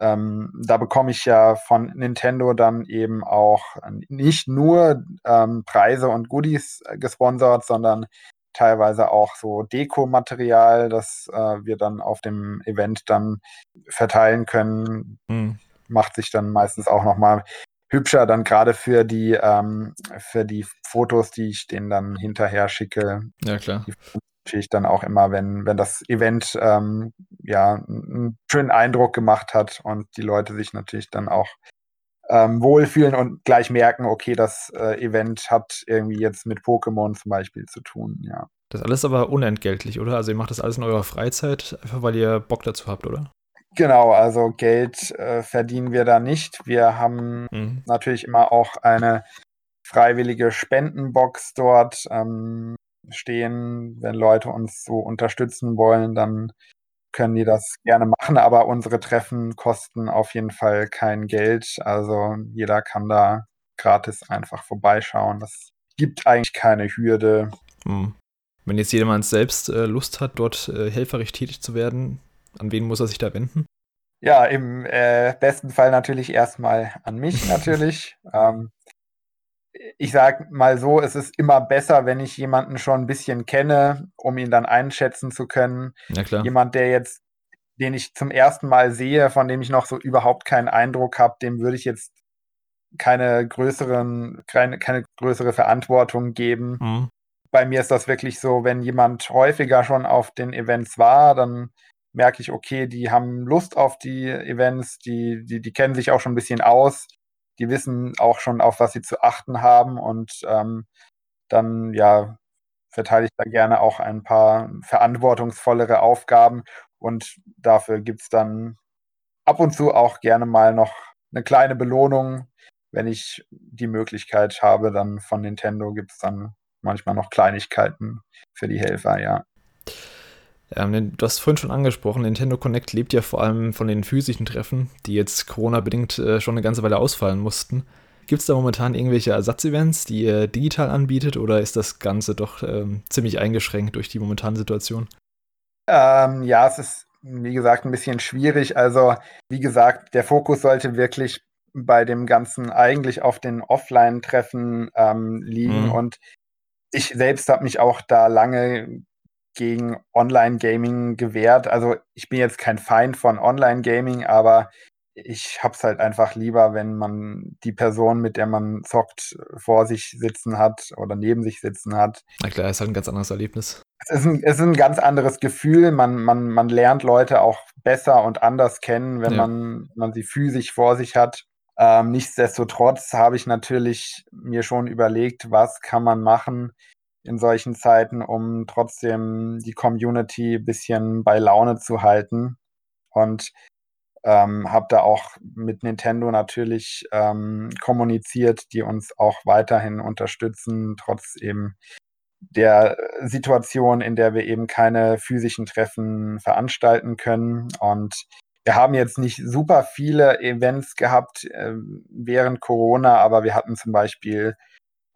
[SPEAKER 2] ähm, da bekomme ich ja von Nintendo dann eben auch nicht nur ähm, Preise und Goodies äh, gesponsert, sondern teilweise auch so Dekomaterial, das äh, wir dann auf dem Event dann verteilen können. Mhm. Macht sich dann meistens auch nochmal hübscher, dann gerade für die, ähm, für die Fotos, die ich denen dann hinterher schicke.
[SPEAKER 1] Ja, klar.
[SPEAKER 2] Natürlich dann auch immer, wenn, wenn das Event ähm, ja einen schönen Eindruck gemacht hat und die Leute sich natürlich dann auch ähm, wohlfühlen und gleich merken, okay, das äh, Event hat irgendwie jetzt mit Pokémon zum Beispiel zu tun, ja.
[SPEAKER 1] Das alles aber unentgeltlich, oder? Also ihr macht das alles in eurer Freizeit, einfach weil ihr Bock dazu habt, oder?
[SPEAKER 2] Genau, also Geld äh, verdienen wir da nicht. Wir haben mhm. natürlich immer auch eine freiwillige Spendenbox dort ähm, stehen. Wenn Leute uns so unterstützen wollen, dann können die das gerne machen, aber unsere Treffen kosten auf jeden Fall kein Geld. Also jeder kann da gratis einfach vorbeischauen. Das gibt eigentlich keine Hürde.
[SPEAKER 1] Mhm. Wenn jetzt jemand selbst äh, Lust hat, dort äh, helferisch tätig zu werden, an wen muss er sich da wenden?
[SPEAKER 2] Ja, im äh, besten Fall natürlich erstmal an mich natürlich. *laughs* ähm, ich sage mal so, es ist immer besser, wenn ich jemanden schon ein bisschen kenne, um ihn dann einschätzen zu können.
[SPEAKER 1] Ja, klar.
[SPEAKER 2] Jemand, der jetzt, den ich zum ersten Mal sehe, von dem ich noch so überhaupt keinen Eindruck habe, dem würde ich jetzt keine größeren, keine, keine größere Verantwortung geben. Mhm. Bei mir ist das wirklich so, wenn jemand häufiger schon auf den Events war, dann merke ich, okay, die haben Lust auf die Events, die, die, die kennen sich auch schon ein bisschen aus, die wissen auch schon, auf was sie zu achten haben und ähm, dann, ja, verteile ich da gerne auch ein paar verantwortungsvollere Aufgaben und dafür gibt es dann ab und zu auch gerne mal noch eine kleine Belohnung, wenn ich die Möglichkeit habe, dann von Nintendo gibt es dann manchmal noch Kleinigkeiten für die Helfer, ja.
[SPEAKER 1] Ähm, du hast vorhin schon angesprochen, Nintendo Connect lebt ja vor allem von den physischen Treffen, die jetzt Corona-bedingt äh, schon eine ganze Weile ausfallen mussten. Gibt es da momentan irgendwelche Ersatzevents, die ihr digital anbietet oder ist das Ganze doch ähm, ziemlich eingeschränkt durch die momentane Situation?
[SPEAKER 2] Ähm, ja, es ist wie gesagt ein bisschen schwierig. Also wie gesagt, der Fokus sollte wirklich bei dem Ganzen eigentlich auf den Offline-Treffen ähm, liegen mhm. und ich selbst habe mich auch da lange gegen Online-Gaming gewehrt. Also ich bin jetzt kein Feind von Online-Gaming, aber ich hab's halt einfach lieber, wenn man die Person, mit der man zockt, vor sich sitzen hat oder neben sich sitzen hat.
[SPEAKER 1] Na klar, ist halt ein ganz anderes Erlebnis.
[SPEAKER 2] Es ist ein, es ist ein ganz anderes Gefühl. Man, man, man lernt Leute auch besser und anders kennen, wenn ja. man, man sie physisch vor sich hat. Ähm, nichtsdestotrotz habe ich natürlich mir schon überlegt, was kann man machen, in solchen Zeiten, um trotzdem die Community ein bisschen bei Laune zu halten. Und ähm, habe da auch mit Nintendo natürlich ähm, kommuniziert, die uns auch weiterhin unterstützen, trotz eben der Situation, in der wir eben keine physischen Treffen veranstalten können. Und wir haben jetzt nicht super viele Events gehabt äh, während Corona, aber wir hatten zum Beispiel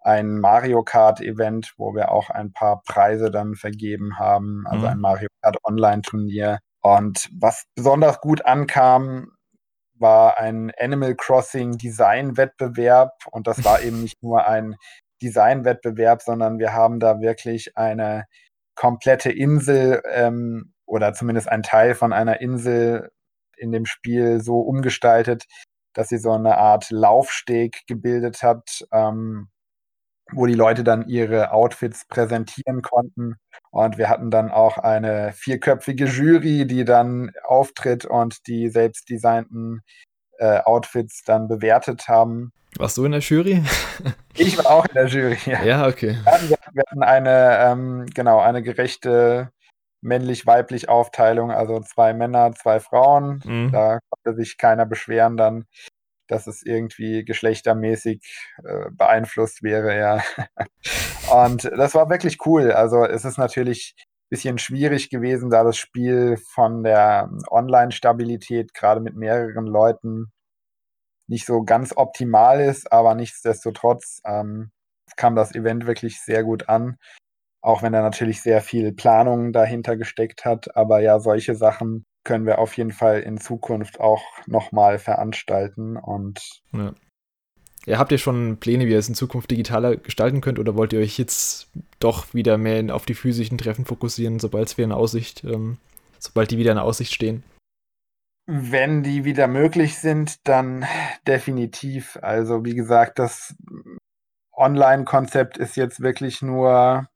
[SPEAKER 2] ein Mario Kart Event, wo wir auch ein paar Preise dann vergeben haben, also mhm. ein Mario Kart Online Turnier. Und was besonders gut ankam, war ein Animal Crossing Design-Wettbewerb und das war *laughs* eben nicht nur ein Design-Wettbewerb, sondern wir haben da wirklich eine komplette Insel ähm, oder zumindest ein Teil von einer Insel in dem Spiel so umgestaltet, dass sie so eine Art Laufsteg gebildet hat, ähm, wo die Leute dann ihre Outfits präsentieren konnten. Und wir hatten dann auch eine vierköpfige Jury, die dann auftritt und die selbst designten äh, Outfits dann bewertet haben.
[SPEAKER 1] Warst du in der Jury? *laughs*
[SPEAKER 2] ich war auch in der Jury,
[SPEAKER 1] ja. Ja, okay.
[SPEAKER 2] Wir, wir hatten eine, ähm, genau, eine gerechte männlich-weiblich Aufteilung, also zwei Männer, zwei Frauen. Mhm. Da konnte sich keiner beschweren dann, dass es irgendwie geschlechtermäßig äh, beeinflusst wäre, ja. *laughs* Und das war wirklich cool. Also es ist natürlich ein bisschen schwierig gewesen, da das Spiel von der Online-Stabilität gerade mit mehreren Leuten nicht so ganz optimal ist, aber nichtsdestotrotz ähm, kam das Event wirklich sehr gut an. Auch wenn da natürlich sehr viel Planung dahinter gesteckt hat. Aber ja, solche Sachen können wir auf jeden Fall in Zukunft auch nochmal veranstalten. Und
[SPEAKER 1] ja. ja. habt ihr schon Pläne, wie ihr es in Zukunft digitaler gestalten könnt oder wollt ihr euch jetzt doch wieder mehr auf die physischen Treffen fokussieren, sobald es wieder in Aussicht, ähm, sobald die wieder in Aussicht stehen?
[SPEAKER 2] Wenn die wieder möglich sind, dann definitiv. Also wie gesagt, das Online-Konzept ist jetzt wirklich nur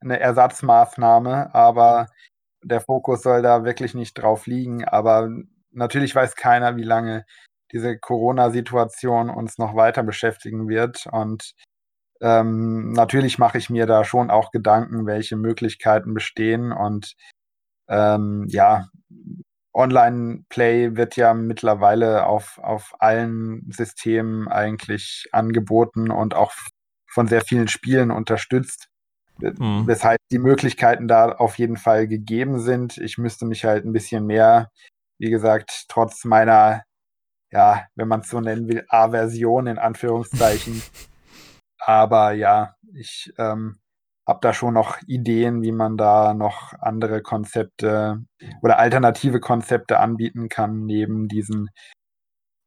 [SPEAKER 2] eine Ersatzmaßnahme, aber der Fokus soll da wirklich nicht drauf liegen. Aber natürlich weiß keiner, wie lange diese Corona-Situation uns noch weiter beschäftigen wird. Und ähm, natürlich mache ich mir da schon auch Gedanken, welche Möglichkeiten bestehen. Und ähm, ja, Online-Play wird ja mittlerweile auf, auf allen Systemen eigentlich angeboten und auch von sehr vielen Spielen unterstützt. Mhm. Weshalb die Möglichkeiten da auf jeden Fall gegeben sind. Ich müsste mich halt ein bisschen mehr, wie gesagt, trotz meiner, ja, wenn man es so nennen will, Aversion in Anführungszeichen. *laughs* Aber ja, ich ähm, habe da schon noch Ideen, wie man da noch andere Konzepte oder alternative Konzepte anbieten kann, neben diesen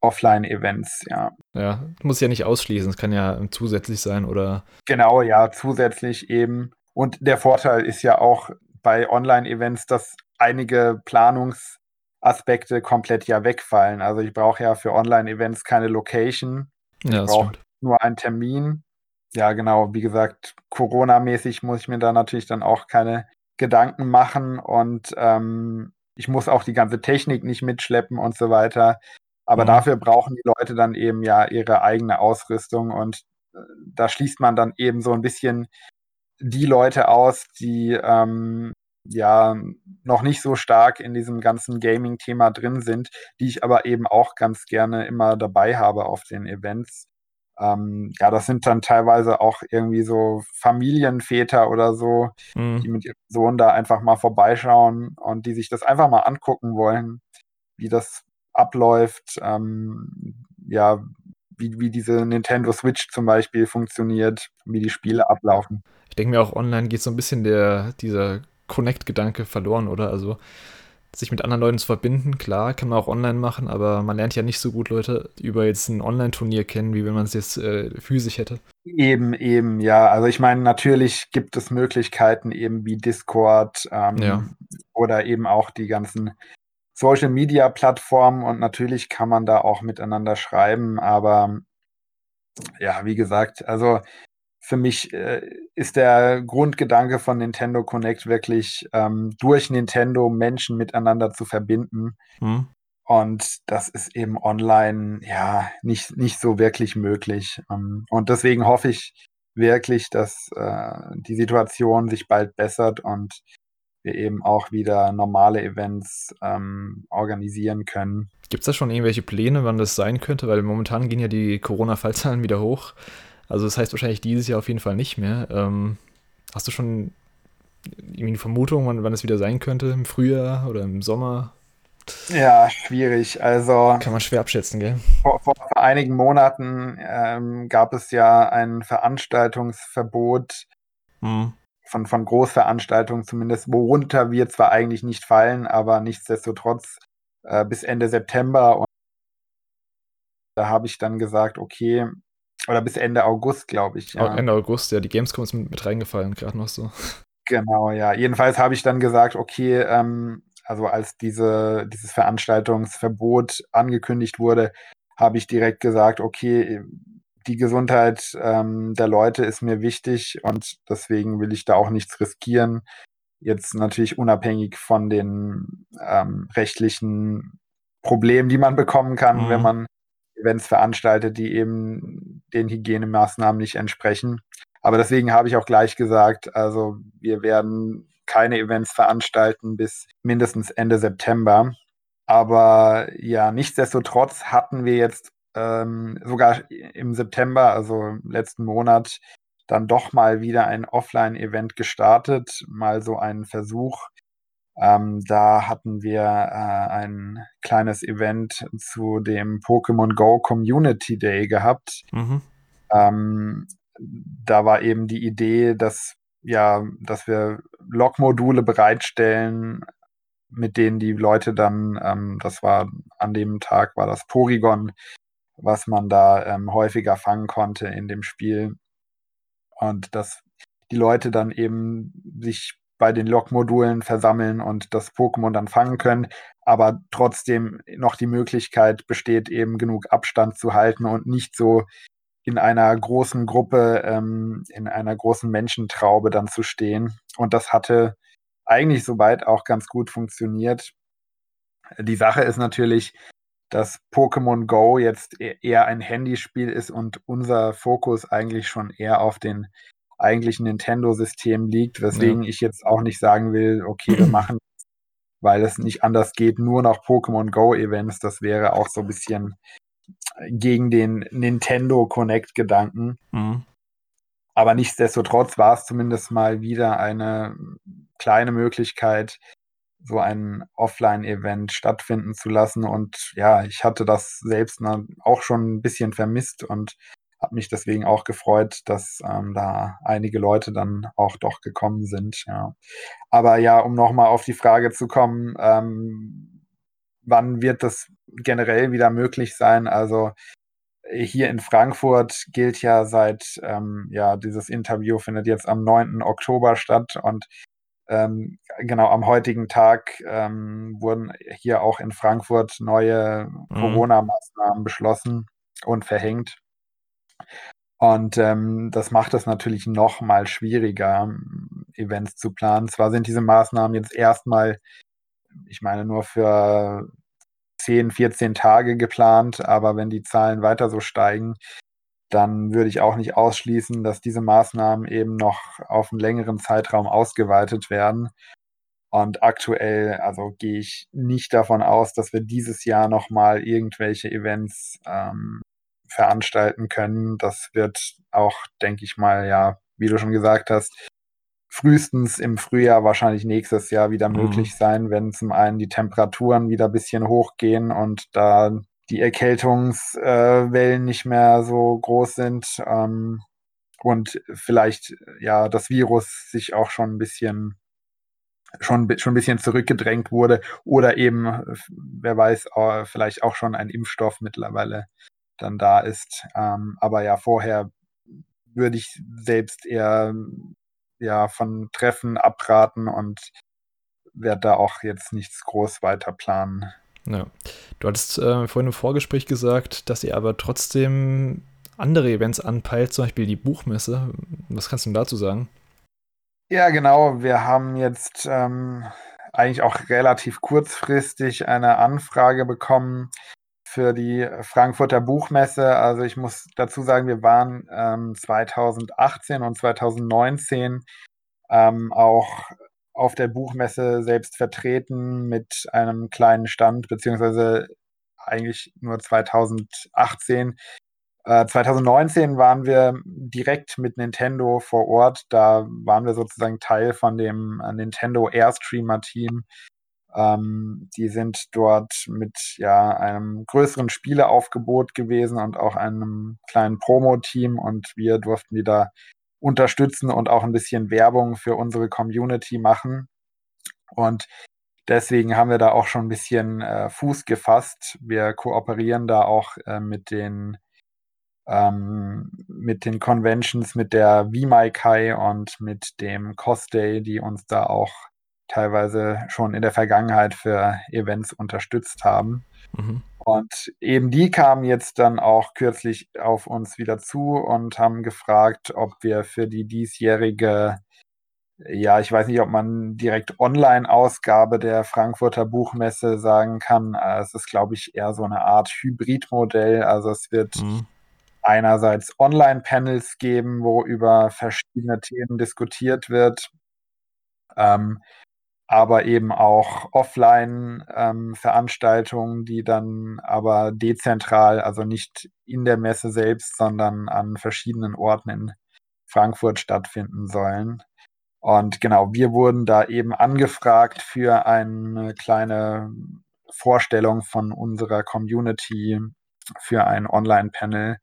[SPEAKER 2] Offline-Events, ja.
[SPEAKER 1] Ja, muss ja nicht ausschließen, es kann ja zusätzlich sein oder.
[SPEAKER 2] Genau, ja, zusätzlich eben. Und der Vorteil ist ja auch bei Online-Events, dass einige Planungsaspekte komplett ja wegfallen. Also ich brauche ja für Online-Events keine Location. Ja, ich brauche nur einen Termin. Ja, genau, wie gesagt, Corona-mäßig muss ich mir da natürlich dann auch keine Gedanken machen und ähm, ich muss auch die ganze Technik nicht mitschleppen und so weiter. Aber mhm. dafür brauchen die Leute dann eben ja ihre eigene Ausrüstung und äh, da schließt man dann eben so ein bisschen die Leute aus, die ähm, ja noch nicht so stark in diesem ganzen Gaming-Thema drin sind, die ich aber eben auch ganz gerne immer dabei habe auf den Events. Ähm, ja, das sind dann teilweise auch irgendwie so Familienväter oder so, mhm. die mit ihrem Sohn da einfach mal vorbeischauen und die sich das einfach mal angucken wollen, wie das abläuft, ähm, ja, wie, wie diese Nintendo Switch zum Beispiel funktioniert, wie die Spiele ablaufen.
[SPEAKER 1] Ich denke mir auch, online geht so ein bisschen der, dieser Connect-Gedanke verloren, oder? Also sich mit anderen Leuten zu verbinden, klar, kann man auch online machen, aber man lernt ja nicht so gut Leute über jetzt ein Online-Turnier kennen, wie wenn man es jetzt äh, physisch hätte.
[SPEAKER 2] Eben, eben, ja. Also ich meine, natürlich gibt es Möglichkeiten eben wie Discord ähm, ja. oder eben auch die ganzen Social Media Plattformen und natürlich kann man da auch miteinander schreiben, aber ja, wie gesagt, also für mich äh, ist der Grundgedanke von Nintendo Connect wirklich ähm, durch Nintendo Menschen miteinander zu verbinden. Hm. Und das ist eben online ja nicht, nicht so wirklich möglich. Ähm, und deswegen hoffe ich wirklich, dass äh, die Situation sich bald bessert und wir eben auch wieder normale Events ähm, organisieren können.
[SPEAKER 1] Gibt es da schon irgendwelche Pläne, wann das sein könnte? Weil momentan gehen ja die Corona-Fallzahlen wieder hoch. Also das heißt wahrscheinlich dieses Jahr auf jeden Fall nicht mehr. Ähm, hast du schon irgendwie eine Vermutung, wann, wann es wieder sein könnte? Im Frühjahr oder im Sommer?
[SPEAKER 2] Ja, schwierig. Also
[SPEAKER 1] kann man schwer abschätzen, gell?
[SPEAKER 2] Vor, vor einigen Monaten ähm, gab es ja ein Veranstaltungsverbot. Hm von, von Großveranstaltungen zumindest, worunter wir zwar eigentlich nicht fallen, aber nichtsdestotrotz äh, bis Ende September. Und da habe ich dann gesagt, okay, oder bis Ende August, glaube ich.
[SPEAKER 1] Ja. Ende August, ja, die Gamescom ist mit, mit reingefallen, gerade noch so. *laughs*
[SPEAKER 2] Genau, ja. Jedenfalls habe ich dann gesagt, okay, ähm, also als diese, dieses Veranstaltungsverbot angekündigt wurde, habe ich direkt gesagt, okay, die Gesundheit ähm, der Leute ist mir wichtig und deswegen will ich da auch nichts riskieren. Jetzt natürlich unabhängig von den ähm, rechtlichen Problemen, die man bekommen kann, mhm. wenn man Events veranstaltet, die eben den Hygienemaßnahmen nicht entsprechen. Aber deswegen habe ich auch gleich gesagt, also wir werden keine Events veranstalten bis mindestens Ende September. Aber ja, nichtsdestotrotz hatten wir jetzt ähm, sogar im September, also letzten Monat, dann doch mal wieder ein Offline-Event gestartet, mal so einen Versuch. Ähm, da hatten wir äh, ein kleines Event zu dem Pokémon Go Community Day gehabt. Mhm. Ähm, da war eben die Idee, dass ja, dass wir Log-Module bereitstellen, mit denen die Leute dann, ähm, das war an dem Tag war das Porygon, was man da ähm, häufiger fangen konnte in dem Spiel. Und dass die Leute dann eben sich bei den Log-Modulen versammeln und das Pokémon dann fangen können, aber trotzdem noch die Möglichkeit besteht, eben genug Abstand zu halten und nicht so in einer großen Gruppe, ähm, in einer großen Menschentraube dann zu stehen. Und das hatte eigentlich soweit auch ganz gut funktioniert. Die Sache ist natürlich, dass Pokémon Go jetzt e-, eher ein Handyspiel ist und unser Fokus eigentlich schon eher auf den eigentlichen Nintendo-System liegt, weswegen ja. ich jetzt auch nicht sagen will, okay, wir *clears throat* machen, weil es nicht anders geht, nur noch Pokémon Go-Events. Das wäre auch so ein bisschen gegen den Nintendo Connect-Gedanken. Mhm. Aber nichtsdestotrotz war es zumindest mal wieder eine kleine Möglichkeit, so ein Offline-Event stattfinden zu lassen. Und ja, ich hatte das selbst auch schon ein bisschen vermisst und habe mich deswegen auch gefreut, dass ähm, da einige Leute dann auch doch gekommen sind. Ja. Aber ja, um nochmal auf die Frage zu kommen, ähm, wann wird das generell wieder möglich sein? Also hier in Frankfurt gilt ja seit, ähm, ja, dieses Interview findet jetzt am 9. Oktober statt und ähm, genau am heutigen Tag ähm, wurden hier auch in Frankfurt neue mhm. Corona-Maßnahmen beschlossen und verhängt. Und ähm, das macht es natürlich noch mal schwieriger, Events zu planen. Zwar sind diese Maßnahmen jetzt erstmal, ich meine, nur für 10, 14 Tage geplant, aber wenn die Zahlen weiter so steigen, dann würde ich auch nicht ausschließen, dass diese Maßnahmen eben noch auf einen längeren Zeitraum ausgeweitet werden. Und aktuell, also gehe ich nicht davon aus, dass wir dieses Jahr nochmal irgendwelche Events ähm, veranstalten können. Das wird auch, denke ich mal, ja, wie du schon gesagt hast, frühestens im Frühjahr, wahrscheinlich nächstes Jahr wieder mhm. möglich sein, wenn zum einen die Temperaturen wieder ein bisschen hochgehen und da die Erkältungswellen äh, nicht mehr so groß sind ähm, und vielleicht ja das Virus sich auch schon ein bisschen schon, schon ein bisschen zurückgedrängt wurde oder eben, wer weiß, äh, vielleicht auch schon ein Impfstoff mittlerweile dann da ist. Ähm, aber ja, vorher würde ich selbst eher ja, von Treffen abraten und werde da auch jetzt nichts groß weiter planen.
[SPEAKER 1] Ja. Du hattest äh, vorhin im Vorgespräch gesagt, dass ihr aber trotzdem andere Events anpeilt, zum Beispiel die Buchmesse. Was kannst du dazu sagen?
[SPEAKER 2] Ja, genau. Wir haben jetzt ähm, eigentlich auch relativ kurzfristig eine Anfrage bekommen für die Frankfurter Buchmesse. Also ich muss dazu sagen, wir waren ähm, 2018 und 2019 ähm, auch auf der Buchmesse selbst vertreten mit einem kleinen Stand, beziehungsweise eigentlich nur 2018. Äh, 2019 waren wir direkt mit Nintendo vor Ort. Da waren wir sozusagen Teil von dem äh, Nintendo Airstreamer-Team, ähm, die sind dort mit ja, einem größeren Spieleaufgebot gewesen und auch einem kleinen Promo-Team und wir durften die da unterstützen und auch ein bisschen Werbung für unsere Community machen. Und deswegen haben wir da auch schon ein bisschen äh, Fuß gefasst. Wir kooperieren da auch äh, mit den ähm, mit den Conventions, mit der VMaikai und mit dem Cosday, die uns da auch teilweise schon in der Vergangenheit für Events unterstützt haben. Mhm. Und eben die kamen jetzt dann auch kürzlich auf uns wieder zu und haben gefragt, ob wir für die diesjährige, ja, ich weiß nicht, ob man direkt Online-Ausgabe der Frankfurter Buchmesse sagen kann. Es ist, glaube ich, eher so eine Art Hybridmodell. Also es wird mhm einerseits Online-Panels geben, wo über verschiedene Themen diskutiert wird, ähm, aber eben auch Offline-Veranstaltungen, ähm, die dann aber dezentral, also nicht in der Messe selbst, sondern an verschiedenen Orten in Frankfurt stattfinden sollen. Und genau, wir wurden da eben angefragt für eine kleine Vorstellung von unserer Community für ein Online-Panel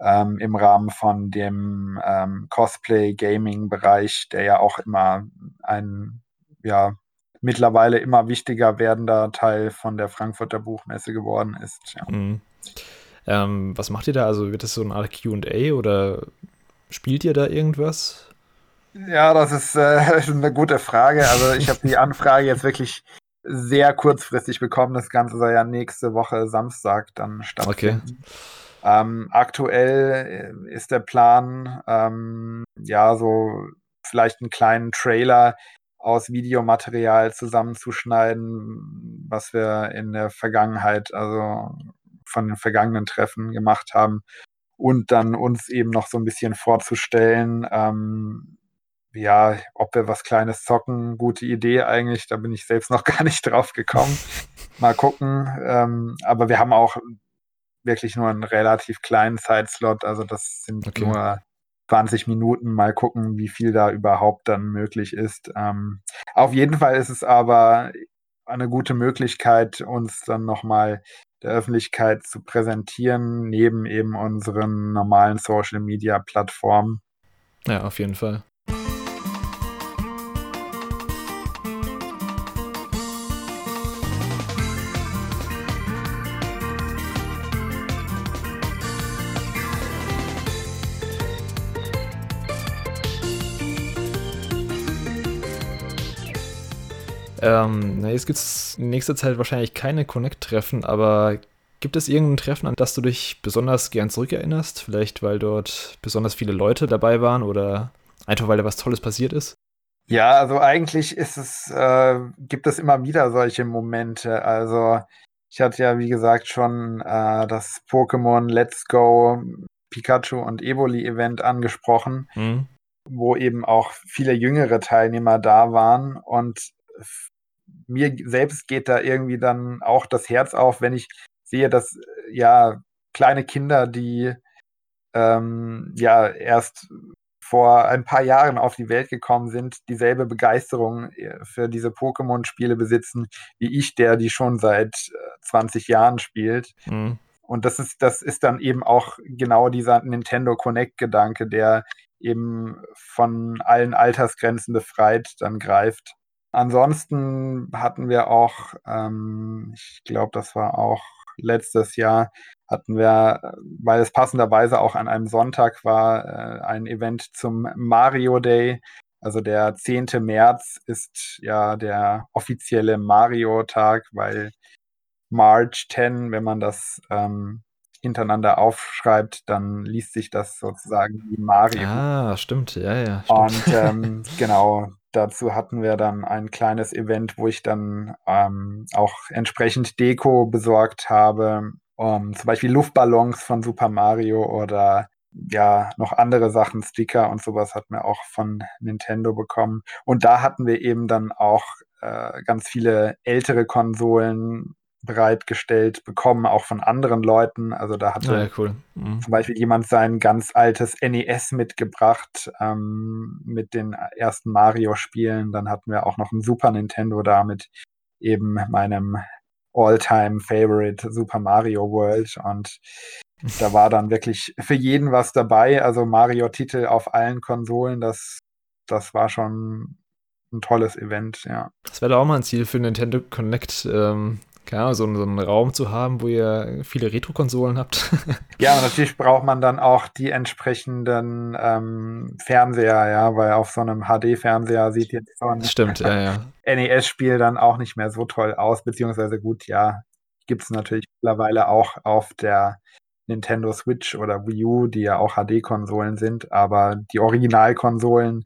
[SPEAKER 2] ähm, im Rahmen von dem ähm, Cosplay-Gaming-Bereich, der ja auch immer ein, ja, mittlerweile immer wichtiger werdender Teil von der Frankfurter Buchmesse geworden ist. Ja. Mhm.
[SPEAKER 1] Ähm, was macht ihr da? Also wird das so eine Art QA oder spielt ihr da irgendwas?
[SPEAKER 2] Ja, das ist äh, *laughs* eine gute Frage. Also ich habe die Anfrage jetzt wirklich sehr kurzfristig bekommen. Das Ganze soll ja nächste Woche Samstag dann stattfinden. Okay. Ähm, aktuell äh, ist der Plan, ähm, ja, so vielleicht einen kleinen Trailer aus Videomaterial zusammenzuschneiden, was wir in der Vergangenheit, also von den vergangenen Treffen gemacht haben und dann uns eben noch so ein bisschen vorzustellen, ähm, ja, ob wir was Kleines zocken, gute Idee eigentlich. Da bin ich selbst noch *laughs* gar nicht drauf gekommen. Mal gucken. Ähm, aber wir haben auch wirklich nur einen relativ kleinen Zeitslot. Also das sind okay. nur 20 Minuten. Mal gucken, wie viel da überhaupt dann möglich ist. Ähm, auf jeden Fall ist es aber eine gute Möglichkeit, uns dann nochmal der Öffentlichkeit zu präsentieren, neben eben unseren normalen Social-Media-Plattformen.
[SPEAKER 1] Ja, auf jeden Fall. Ähm, na, jetzt gibt es in nächster Zeit wahrscheinlich keine Connect-Treffen, aber gibt es irgendein Treffen, an das du dich besonders gern zurückerinnerst? Vielleicht, weil dort besonders viele Leute dabei waren oder einfach, weil da was Tolles passiert ist?
[SPEAKER 2] Ja, also eigentlich ist es, äh, gibt es immer wieder solche Momente. Also ich hatte ja, wie gesagt, schon äh, das Pokémon Let's Go Pikachu und Evoli Event angesprochen, mhm. wo eben auch viele jüngere Teilnehmer da waren und mir selbst geht da irgendwie dann auch das Herz auf, wenn ich sehe, dass äh, ja kleine Kinder, die ähm, ja erst vor ein paar Jahren auf die Welt gekommen sind, dieselbe Begeisterung äh, für diese Pokémon-Spiele besitzen, wie ich, der die schon seit 20 äh, Jahren spielt. Mhm. Und das ist, das ist dann eben auch genau dieser Nintendo Connect-Gedanke, der eben von allen Altersgrenzen befreit dann greift. Ansonsten hatten wir auch, ähm, ich glaube, das war auch letztes Jahr, hatten wir, weil es passenderweise auch an einem Sonntag war, äh, ein Event zum Mario Day. Also der 10. März ist ja der offizielle Mario-Tag, weil March 10, wenn man das ähm, hintereinander aufschreibt, dann liest sich das sozusagen wie Mario.
[SPEAKER 1] Ah, stimmt, ja, ja.
[SPEAKER 2] Stimmt. Und ähm, *laughs* genau, dazu hatten wir dann ein kleines Event, wo ich dann ähm, auch entsprechend Deko besorgt habe. Um, zum Beispiel Luftballons von Super Mario oder ja, noch andere Sachen, Sticker und sowas hatten wir auch von Nintendo bekommen. Und da hatten wir eben dann auch äh, ganz viele ältere Konsolen bereitgestellt bekommen, auch von anderen Leuten. Also da hatte
[SPEAKER 1] ja, cool. mhm.
[SPEAKER 2] zum Beispiel jemand sein ganz altes NES mitgebracht ähm, mit den ersten Mario-Spielen. Dann hatten wir auch noch ein Super Nintendo da mit eben meinem All-Time-Favorite Super Mario World. Und da war dann wirklich für jeden was dabei. Also Mario-Titel auf allen Konsolen, das, das war schon ein tolles Event, ja.
[SPEAKER 1] Das wäre auch mal ein Ziel für Nintendo Connect, ähm, ja, so, so einen Raum zu haben, wo ihr viele Retro-Konsolen habt. *laughs*
[SPEAKER 2] ja, natürlich braucht man dann auch die entsprechenden ähm, Fernseher, ja, weil auf so einem HD-Fernseher sieht jetzt so ein
[SPEAKER 1] Stimmt, ja, ja. *laughs*
[SPEAKER 2] NES-Spiel dann auch nicht mehr so toll aus, beziehungsweise gut, ja, gibt es natürlich mittlerweile auch auf der Nintendo Switch oder Wii U, die ja auch HD-Konsolen sind, aber die Originalkonsolen,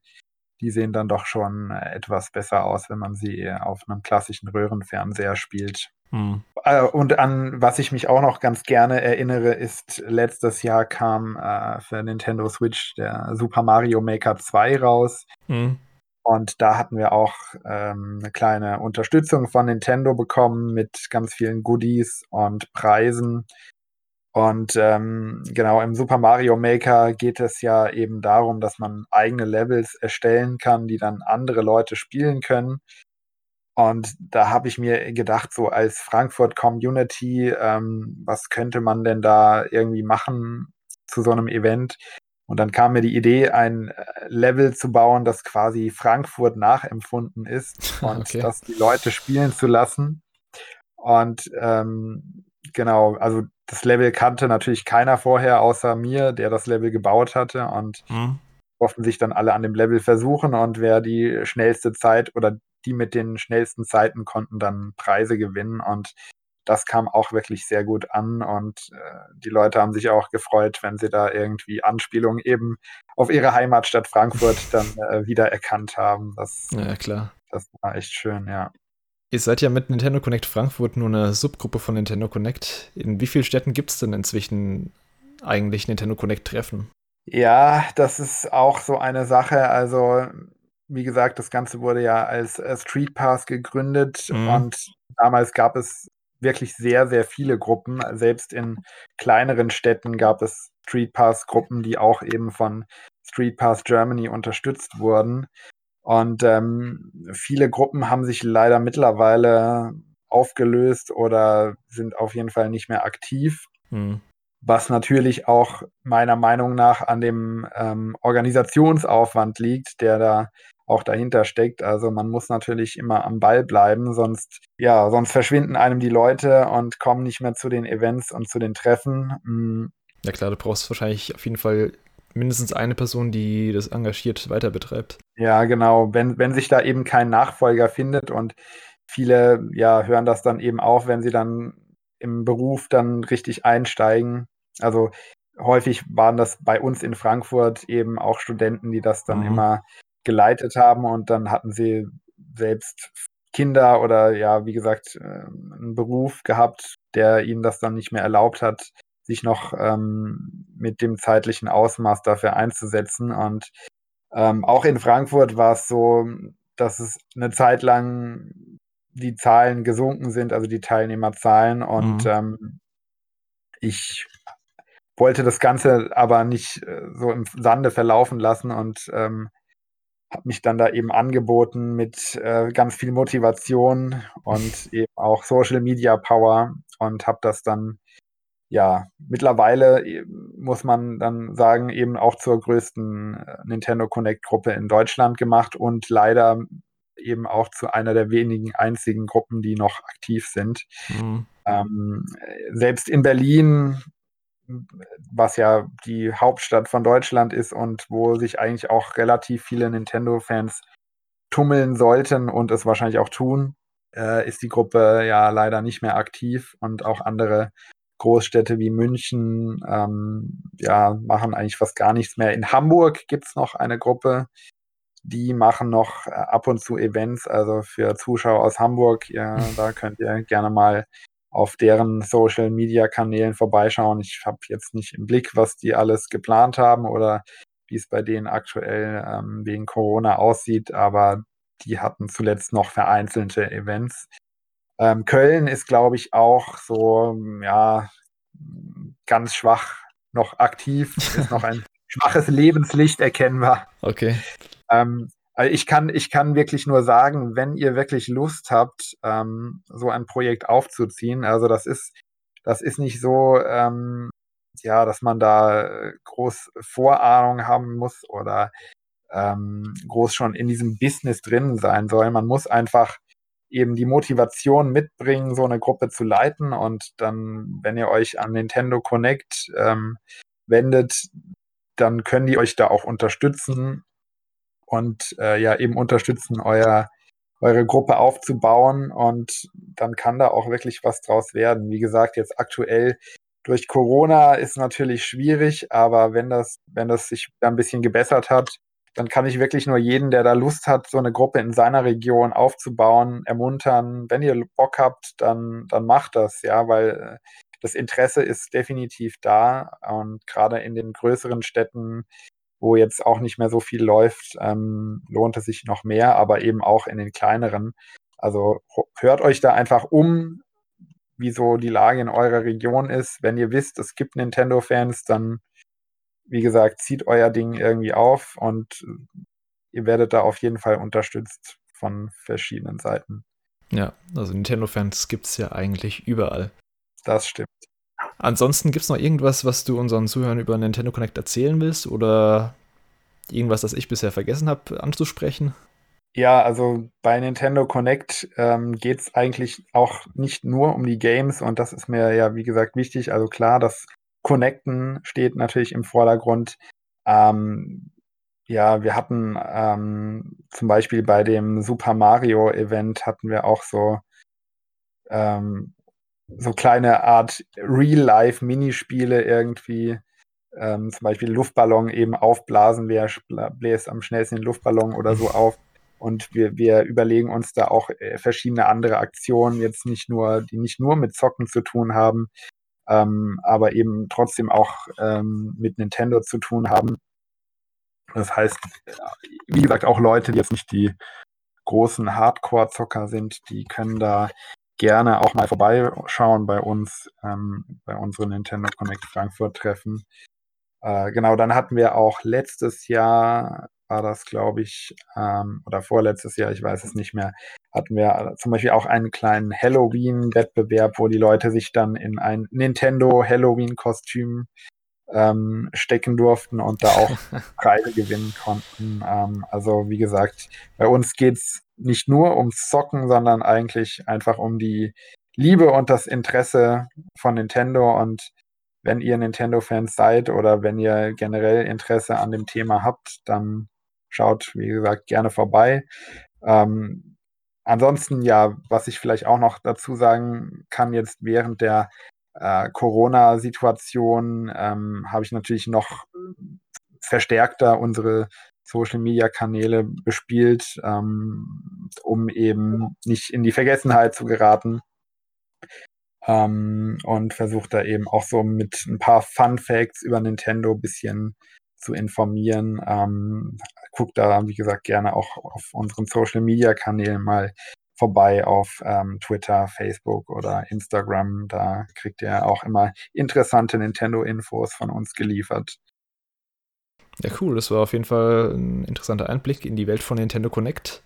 [SPEAKER 2] die sehen dann doch schon etwas besser aus, wenn man sie auf einem klassischen Röhrenfernseher spielt. Hm. Äh, und an was ich mich auch noch ganz gerne erinnere, ist, letztes Jahr kam äh, für Nintendo Switch der Super Mario Maker 2 raus. Hm. Und da hatten wir auch ähm, eine kleine Unterstützung von Nintendo bekommen mit ganz vielen Goodies und Preisen. Und ähm, genau, im Super Mario Maker geht es ja eben darum, dass man eigene Levels erstellen kann, die dann andere Leute spielen können. Und da habe ich mir gedacht, so als Frankfurt Community, ähm, was könnte man denn da irgendwie machen zu so einem Event? Und dann kam mir die Idee, ein äh, Level zu bauen, das quasi Frankfurt nachempfunden ist *laughs* und okay. das die Leute spielen zu lassen. Und ähm, genau, also das Level kannte natürlich keiner vorher außer mir, der das Level gebaut hatte. Und mhm. durften sich dann alle an dem Level versuchen und wer die schnellste Zeit oder die mit den schnellsten Zeiten konnten dann Preise gewinnen und das kam auch wirklich sehr gut an und äh, die Leute haben sich auch gefreut, wenn sie da irgendwie Anspielungen eben auf ihre Heimatstadt Frankfurt *laughs* dann äh, wiedererkannt haben. Das,
[SPEAKER 1] ja, klar.
[SPEAKER 2] Das war echt schön, ja.
[SPEAKER 1] Ihr seid ja mit Nintendo Connect Frankfurt nur eine Subgruppe von Nintendo Connect. In wie vielen Städten gibt es denn inzwischen eigentlich Nintendo Connect Treffen?
[SPEAKER 2] Ja, das ist auch so eine Sache. Also wie gesagt, das Ganze wurde ja als äh, Street Pass gegründet mhm. und damals gab es wirklich sehr, sehr viele Gruppen. Selbst in kleineren Städten gab es Street Pass-Gruppen, die auch eben von Street Pass Germany unterstützt wurden. Und ähm, viele Gruppen haben sich leider mittlerweile aufgelöst oder sind auf jeden Fall nicht mehr aktiv. Mhm. Was natürlich auch meiner Meinung nach an dem ähm, Organisationsaufwand liegt, der da auch dahinter steckt. Also man muss natürlich immer am Ball bleiben, sonst, ja, sonst verschwinden einem die Leute und kommen nicht mehr zu den Events und zu den Treffen.
[SPEAKER 1] Mhm. Ja klar, du brauchst wahrscheinlich auf jeden Fall mindestens eine Person, die das engagiert weiter betreibt.
[SPEAKER 2] Ja, genau. Wenn, wenn sich da eben kein Nachfolger findet und viele ja hören das dann eben auf, wenn sie dann im Beruf dann richtig einsteigen. Also häufig waren das bei uns in Frankfurt eben auch Studenten, die das dann mhm. immer geleitet haben und dann hatten sie selbst Kinder oder ja, wie gesagt, ähm, einen Beruf gehabt, der ihnen das dann nicht mehr erlaubt hat, sich noch ähm, mit dem zeitlichen Ausmaß dafür einzusetzen. Und ähm, auch in Frankfurt war es so, dass es eine Zeit lang die Zahlen gesunken sind, also die Teilnehmerzahlen. Und mhm. ähm, ich wollte das Ganze aber nicht äh, so im Sande verlaufen lassen und ähm, habe mich dann da eben angeboten mit äh, ganz viel Motivation und *laughs* eben auch Social Media Power und habe das dann ja mittlerweile äh, muss man dann sagen eben auch zur größten äh, Nintendo Connect Gruppe in Deutschland gemacht und leider eben auch zu einer der wenigen einzigen Gruppen, die noch aktiv sind. Mhm. Ähm, selbst in Berlin was ja die Hauptstadt von Deutschland ist und wo sich eigentlich auch relativ viele Nintendo-Fans tummeln sollten und es wahrscheinlich auch tun, äh, ist die Gruppe ja leider nicht mehr aktiv und auch andere Großstädte wie München ähm, ja, machen eigentlich fast gar nichts mehr. In Hamburg gibt es noch eine Gruppe, die machen noch äh, ab und zu Events, also für Zuschauer aus Hamburg, ja, *laughs* da könnt ihr gerne mal auf deren Social Media Kanälen vorbeischauen. Ich habe jetzt nicht im Blick, was die alles geplant haben oder wie es bei denen aktuell ähm, wegen Corona aussieht, aber die hatten zuletzt noch vereinzelte Events. Ähm, Köln ist, glaube ich, auch so, ja, ganz schwach noch aktiv, ist noch ein *laughs* schwaches Lebenslicht erkennbar.
[SPEAKER 1] Okay.
[SPEAKER 2] Ähm, also ich kann, ich kann wirklich nur sagen, wenn ihr wirklich Lust habt, ähm, so ein Projekt aufzuziehen, also das ist, das ist nicht so, ähm, ja, dass man da groß Vorahnung haben muss oder ähm, groß schon in diesem Business drin sein soll. Man muss einfach eben die Motivation mitbringen, so eine Gruppe zu leiten. Und dann, wenn ihr euch an Nintendo Connect ähm, wendet, dann können die euch da auch unterstützen und äh, ja eben unterstützen, euer, eure Gruppe aufzubauen. Und dann kann da auch wirklich was draus werden. Wie gesagt, jetzt aktuell durch Corona ist natürlich schwierig, aber wenn das, wenn das sich ein bisschen gebessert hat, dann kann ich wirklich nur jeden, der da Lust hat, so eine Gruppe in seiner Region aufzubauen, ermuntern. Wenn ihr Bock habt, dann, dann macht das, ja, weil äh, das Interesse ist definitiv da und gerade in den größeren Städten, wo jetzt auch nicht mehr so viel läuft, ähm, lohnt es sich noch mehr, aber eben auch in den kleineren. Also hört euch da einfach um, wie so die Lage in eurer Region ist. Wenn ihr wisst, es gibt Nintendo-Fans, dann wie gesagt, zieht euer Ding irgendwie auf und ihr werdet da auf jeden Fall unterstützt von verschiedenen Seiten.
[SPEAKER 1] Ja, also Nintendo-Fans gibt es ja eigentlich überall.
[SPEAKER 2] Das stimmt.
[SPEAKER 1] Ansonsten gibt es noch irgendwas, was du unseren Zuhörern über Nintendo Connect erzählen willst oder irgendwas, das ich bisher vergessen habe anzusprechen?
[SPEAKER 2] Ja, also bei Nintendo Connect ähm, geht es eigentlich auch nicht nur um die Games und das ist mir ja, wie gesagt, wichtig. Also klar, das Connecten steht natürlich im Vordergrund. Ähm, ja, wir hatten ähm, zum Beispiel bei dem Super Mario Event hatten wir auch so ähm, so kleine Art Real-Life-Minispiele irgendwie. Ähm, zum Beispiel Luftballon eben aufblasen, wer bläst am schnellsten den Luftballon oder so auf. Und wir, wir überlegen uns da auch äh, verschiedene andere Aktionen, jetzt nicht nur, die nicht nur mit Zocken zu tun haben, ähm, aber eben trotzdem auch ähm, mit Nintendo zu tun haben. Das heißt, wie gesagt, auch Leute, die jetzt nicht die großen Hardcore-Zocker sind, die können da gerne auch mal vorbeischauen bei uns, ähm, bei unseren Nintendo Connect Frankfurt Treffen. Äh, genau, dann hatten wir auch letztes Jahr war das, glaube ich, ähm, oder vorletztes Jahr, ich weiß es nicht mehr, hatten wir zum Beispiel auch einen kleinen Halloween-Wettbewerb, wo die Leute sich dann in ein Nintendo Halloween-Kostüm ähm, stecken durften und da auch *laughs* Preise gewinnen konnten. Ähm, also wie gesagt, bei uns geht's nicht nur ums Zocken, sondern eigentlich einfach um die Liebe und das Interesse von Nintendo und wenn ihr Nintendo-Fans seid oder wenn ihr generell Interesse an dem Thema habt, dann Schaut, wie gesagt, gerne vorbei. Ähm, ansonsten, ja, was ich vielleicht auch noch dazu sagen kann, jetzt während der äh, Corona-Situation ähm, habe ich natürlich noch verstärkter unsere Social-Media-Kanäle bespielt, ähm, um eben nicht in die Vergessenheit zu geraten. Ähm, und versucht da eben auch so mit ein paar Fun Facts über Nintendo ein bisschen zu informieren. Ähm, guckt da, wie gesagt, gerne auch auf unseren Social Media Kanälen mal vorbei auf ähm, Twitter, Facebook oder Instagram. Da kriegt ihr auch immer interessante Nintendo-Infos von uns geliefert.
[SPEAKER 1] Ja, cool. Das war auf jeden Fall ein interessanter Einblick in die Welt von Nintendo Connect.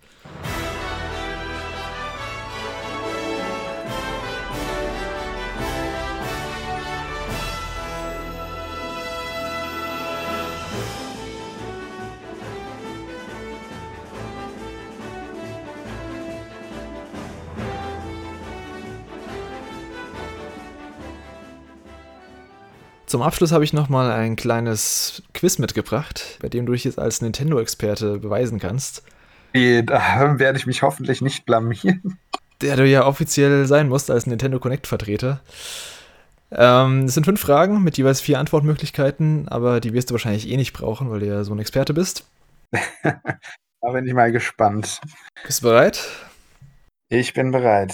[SPEAKER 1] Zum Abschluss habe ich nochmal ein kleines Quiz mitgebracht, bei dem du dich jetzt als Nintendo-Experte beweisen kannst.
[SPEAKER 2] Da werde ich mich hoffentlich nicht blamieren.
[SPEAKER 1] Der du ja offiziell sein musst als Nintendo Connect-Vertreter. Ähm, es sind fünf Fragen mit jeweils vier Antwortmöglichkeiten, aber die wirst du wahrscheinlich eh nicht brauchen, weil du ja so ein Experte bist. *laughs*
[SPEAKER 2] da bin ich mal gespannt.
[SPEAKER 1] Bist du bereit?
[SPEAKER 2] Ich bin bereit.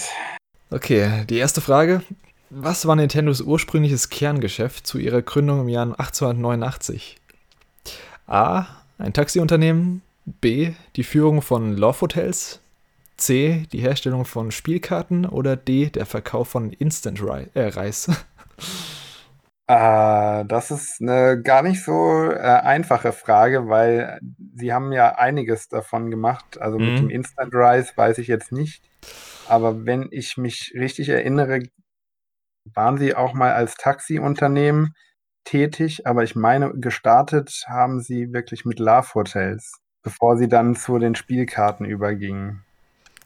[SPEAKER 1] Okay, die erste Frage. Was war Nintendos ursprüngliches Kerngeschäft zu ihrer Gründung im Jahr 1889? A. Ein Taxiunternehmen. B. Die Führung von Love Hotels. C. Die Herstellung von Spielkarten. Oder D. Der Verkauf von Instant äh, Reis.
[SPEAKER 2] Äh, *laughs* das ist eine gar nicht so äh, einfache Frage, weil sie haben ja einiges davon gemacht. Also mit mhm. dem Instant Rice weiß ich jetzt nicht. Aber wenn ich mich richtig erinnere, waren Sie auch mal als Taxiunternehmen tätig, aber ich meine, gestartet haben Sie wirklich mit Love Hotels. bevor sie dann zu den Spielkarten übergingen.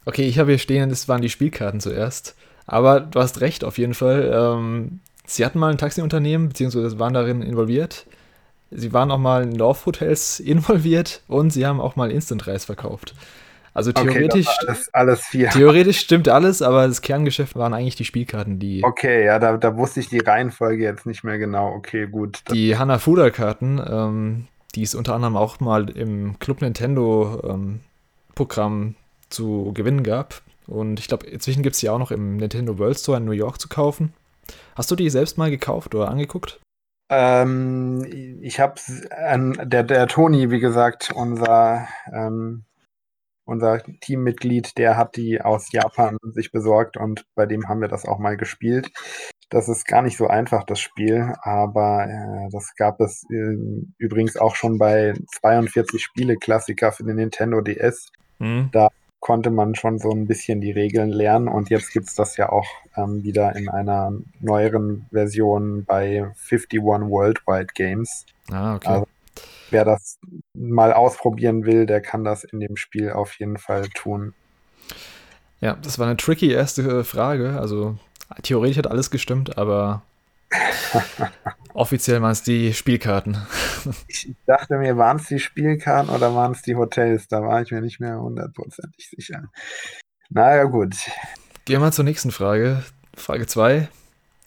[SPEAKER 1] Okay, ich habe hier stehen, es waren die Spielkarten zuerst. Aber du hast recht, auf jeden Fall. Ähm, sie hatten mal ein Taxiunternehmen, beziehungsweise waren darin involviert. Sie waren auch mal in Dorfhotels *laughs* involviert und sie haben auch mal Instant-Reis verkauft. Also theoretisch,
[SPEAKER 2] okay, alles, alles vier. *laughs*
[SPEAKER 1] theoretisch stimmt alles, aber das Kerngeschäft waren eigentlich die Spielkarten, die.
[SPEAKER 2] Okay, ja, da, da wusste ich die Reihenfolge jetzt nicht mehr genau. Okay, gut.
[SPEAKER 1] Die Hanafuda-Karten, ähm, die es unter anderem auch mal im Club Nintendo ähm, Programm zu gewinnen gab. Und ich glaube, inzwischen gibt es die auch noch im Nintendo World Store in New York zu kaufen. Hast du die selbst mal gekauft oder angeguckt?
[SPEAKER 2] Ähm, ich habe der, der Toni, wie gesagt, unser ähm, unser Teammitglied, der hat die aus Japan sich besorgt und bei dem haben wir das auch mal gespielt. Das ist gar nicht so einfach, das Spiel, aber äh, das gab es äh, übrigens auch schon bei 42 Spiele-Klassiker für den Nintendo DS. Mhm. Da konnte man schon so ein bisschen die Regeln lernen und jetzt gibt es das ja auch ähm, wieder in einer neueren Version bei 51 Worldwide Games.
[SPEAKER 1] Ah, okay. Also
[SPEAKER 2] wer das mal ausprobieren will, der kann das in dem Spiel auf jeden Fall tun.
[SPEAKER 1] Ja, das war eine tricky erste Frage. Also theoretisch hat alles gestimmt, aber *laughs* offiziell waren es die Spielkarten. *laughs*
[SPEAKER 2] ich dachte mir, waren es die Spielkarten oder waren es die Hotels? Da war ich mir nicht mehr hundertprozentig sicher. Naja, gut.
[SPEAKER 1] Gehen wir zur nächsten Frage. Frage 2.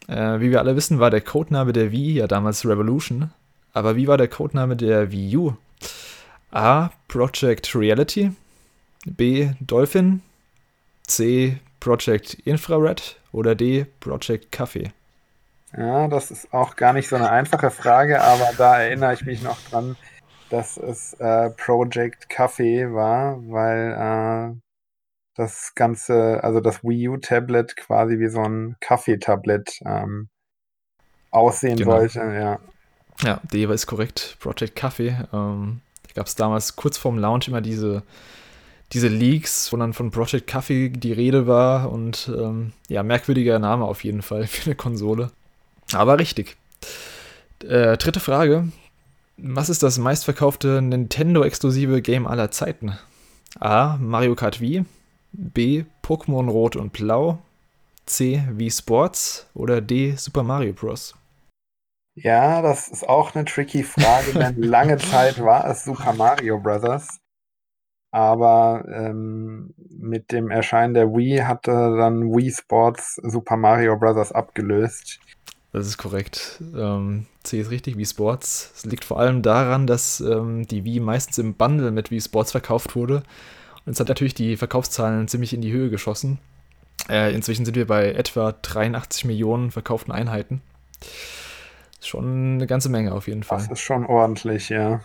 [SPEAKER 1] Äh, wie wir alle wissen, war der Codename der Wii ja damals Revolution. Aber wie war der Codename der Wii U? A. Project Reality. B. Dolphin. C. Project Infrared. Oder D. Project Kaffee.
[SPEAKER 2] Ja, das ist auch gar nicht so eine einfache Frage, aber da erinnere ich mich noch dran, dass es äh, Project Kaffee war, weil äh, das Ganze, also das Wii U-Tablet quasi wie so ein Kaffeetablet ähm, aussehen genau. sollte, ja.
[SPEAKER 1] Ja, D ist korrekt. Project Kaffee. Ähm, da gab es damals kurz vorm Launch immer diese, diese Leaks, wo dann von Project Kaffee die Rede war und ähm, ja, merkwürdiger Name auf jeden Fall *laughs* für eine Konsole. Aber richtig. Äh, dritte Frage. Was ist das meistverkaufte Nintendo-exklusive Game aller Zeiten? A. Mario Kart Wii. B. Pokémon Rot und Blau. C. Wii Sports. Oder D. Super Mario Bros.
[SPEAKER 2] Ja, das ist auch eine tricky Frage, denn *laughs* lange Zeit war es Super Mario Bros. Aber ähm, mit dem Erscheinen der Wii hatte dann Wii Sports Super Mario Bros. abgelöst.
[SPEAKER 1] Das ist korrekt. Ähm, C ist richtig, Wii Sports. Es liegt vor allem daran, dass ähm, die Wii meistens im Bundle mit Wii Sports verkauft wurde. Und es hat natürlich die Verkaufszahlen ziemlich in die Höhe geschossen. Äh, inzwischen sind wir bei etwa 83 Millionen verkauften Einheiten. Schon eine ganze Menge auf jeden Fall.
[SPEAKER 2] Das ist schon ordentlich, ja.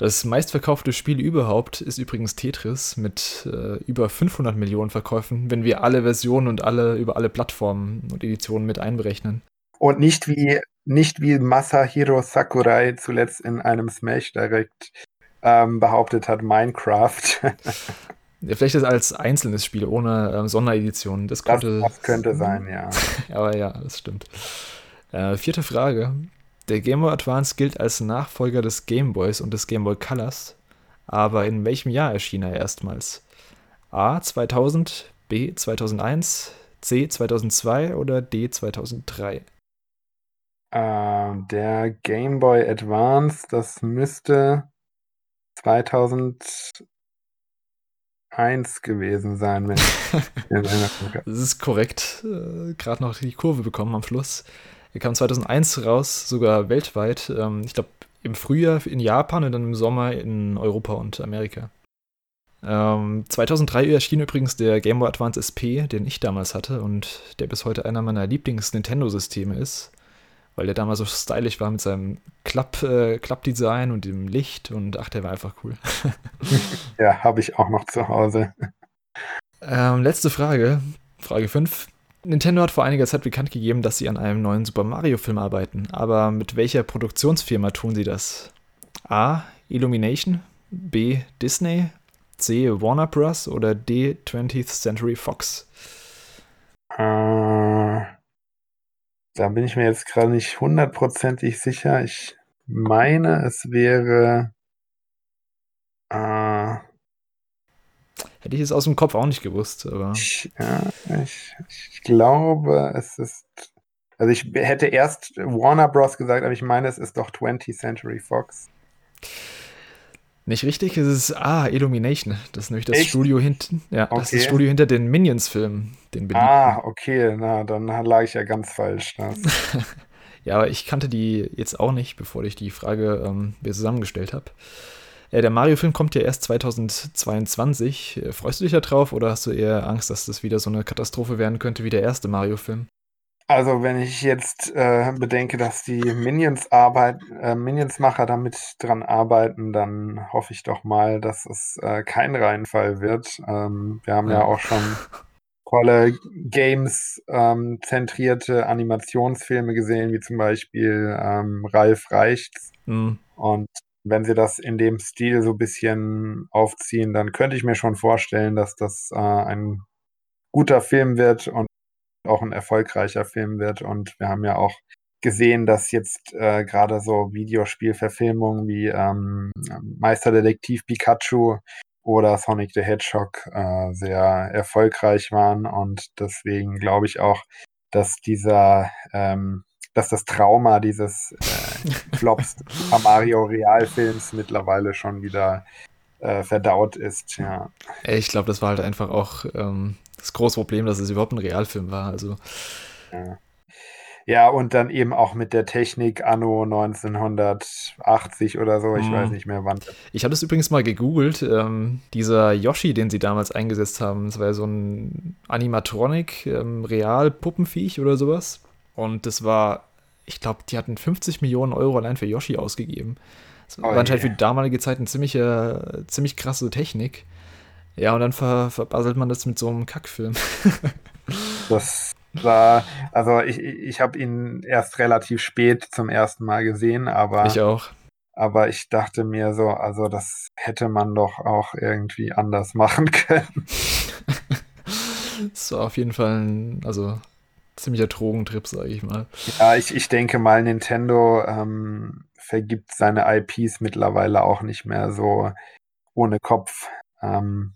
[SPEAKER 1] Das meistverkaufte Spiel überhaupt ist übrigens Tetris mit äh, über 500 Millionen Verkäufen, wenn wir alle Versionen und alle über alle Plattformen und Editionen mit einberechnen.
[SPEAKER 2] Und nicht wie, nicht wie Masahiro Sakurai zuletzt in einem Smash Direct ähm, behauptet hat, Minecraft. *laughs*
[SPEAKER 1] ja, vielleicht ist als einzelnes Spiel ohne ähm, Sonderedition. Das, könnte,
[SPEAKER 2] das, das könnte sein, *laughs* ja.
[SPEAKER 1] Aber ja, das stimmt. Äh, vierte Frage. Der Game Boy Advance gilt als Nachfolger des Game Boys und des Game Boy Colors. Aber in welchem Jahr erschien er erstmals? A 2000, B 2001, C 2002 oder D 2003?
[SPEAKER 2] Äh, der Game Boy Advance, das müsste 2001 gewesen sein. Wenn *laughs*
[SPEAKER 1] das ist korrekt. Äh, Gerade noch die Kurve bekommen am Schluss. Er kam 2001 raus, sogar weltweit. Ähm, ich glaube, im Frühjahr in Japan und dann im Sommer in Europa und Amerika. Ähm, 2003 erschien übrigens der Game Boy Advance SP, den ich damals hatte und der bis heute einer meiner Lieblings-Nintendo-Systeme ist, weil der damals so stylisch war mit seinem äh, Klappdesign und dem Licht und ach, der war einfach cool. *laughs*
[SPEAKER 2] ja, habe ich auch noch zu Hause.
[SPEAKER 1] Ähm, letzte Frage, Frage 5. Nintendo hat vor einiger Zeit bekannt gegeben, dass sie an einem neuen Super Mario-Film arbeiten. Aber mit welcher Produktionsfirma tun sie das? A. Illumination, B. Disney, C. Warner Bros. oder D. 20th Century Fox?
[SPEAKER 2] Äh, da bin ich mir jetzt gerade nicht hundertprozentig sicher. Ich meine, es wäre.
[SPEAKER 1] Hätte ich es aus dem Kopf auch nicht gewusst, aber.
[SPEAKER 2] Ich, ja, ich, ich glaube, es ist. Also ich hätte erst Warner Bros. gesagt, aber ich meine, es ist doch 20th Century Fox.
[SPEAKER 1] Nicht richtig, es ist ah, Illumination. Das ist nämlich das Echt? Studio hinten. Ja, okay. das ist das Studio hinter den Minions-Filmen, den
[SPEAKER 2] Ah, okay, na, dann lag ich ja ganz falsch. *laughs*
[SPEAKER 1] ja, aber ich kannte die jetzt auch nicht, bevor ich die Frage ähm, mir zusammengestellt habe. Äh, der Mario-Film kommt ja erst 2022. Äh, freust du dich da drauf oder hast du eher Angst, dass das wieder so eine Katastrophe werden könnte wie der erste Mario-Film?
[SPEAKER 2] Also wenn ich jetzt äh, bedenke, dass die Minions Arbeit, äh, Minions-Macher damit dran arbeiten, dann hoffe ich doch mal, dass es äh, kein Reinfall wird. Ähm, wir haben ja. ja auch schon tolle Games-zentrierte ähm, Animationsfilme gesehen, wie zum Beispiel ähm, Ralf Reichts. Mhm. Und wenn sie das in dem Stil so ein bisschen aufziehen, dann könnte ich mir schon vorstellen, dass das äh, ein guter Film wird und auch ein erfolgreicher Film wird. Und wir haben ja auch gesehen, dass jetzt äh, gerade so Videospielverfilmungen wie ähm, Meisterdetektiv Pikachu oder Sonic the Hedgehog äh, sehr erfolgreich waren. Und deswegen glaube ich auch, dass dieser, ähm, dass das Trauma dieses äh, Flops *laughs* Super Mario Realfilms mittlerweile schon wieder äh, verdaut ist. Ja.
[SPEAKER 1] Ich glaube, das war halt einfach auch ähm, das große Problem, dass es überhaupt ein Realfilm war. Also.
[SPEAKER 2] Ja. ja. und dann eben auch mit der Technik anno 1980 oder so, ich mm. weiß nicht mehr wann.
[SPEAKER 1] Ich habe das übrigens mal gegoogelt. Ähm, dieser Yoshi, den sie damals eingesetzt haben, das war ja so ein Animatronic, ähm, Real-Puppenviech oder sowas. Und das war, ich glaube, die hatten 50 Millionen Euro allein für Yoshi ausgegeben. Das war oh, anscheinend yeah. für die damalige Zeit eine ziemliche, ziemlich krasse Technik. Ja, und dann ver verbasselt man das mit so einem Kackfilm. *laughs*
[SPEAKER 2] das war, also ich, ich habe ihn erst relativ spät zum ersten Mal gesehen, aber.
[SPEAKER 1] Ich auch.
[SPEAKER 2] Aber ich dachte mir so, also das hätte man doch auch irgendwie anders machen *laughs* können. *laughs*
[SPEAKER 1] das war auf jeden Fall ein, also ziemlicher Drogentrip, sage ich mal.
[SPEAKER 2] Ja, ich, ich denke mal, Nintendo ähm, vergibt seine IPs mittlerweile auch nicht mehr so ohne Kopf. Ähm,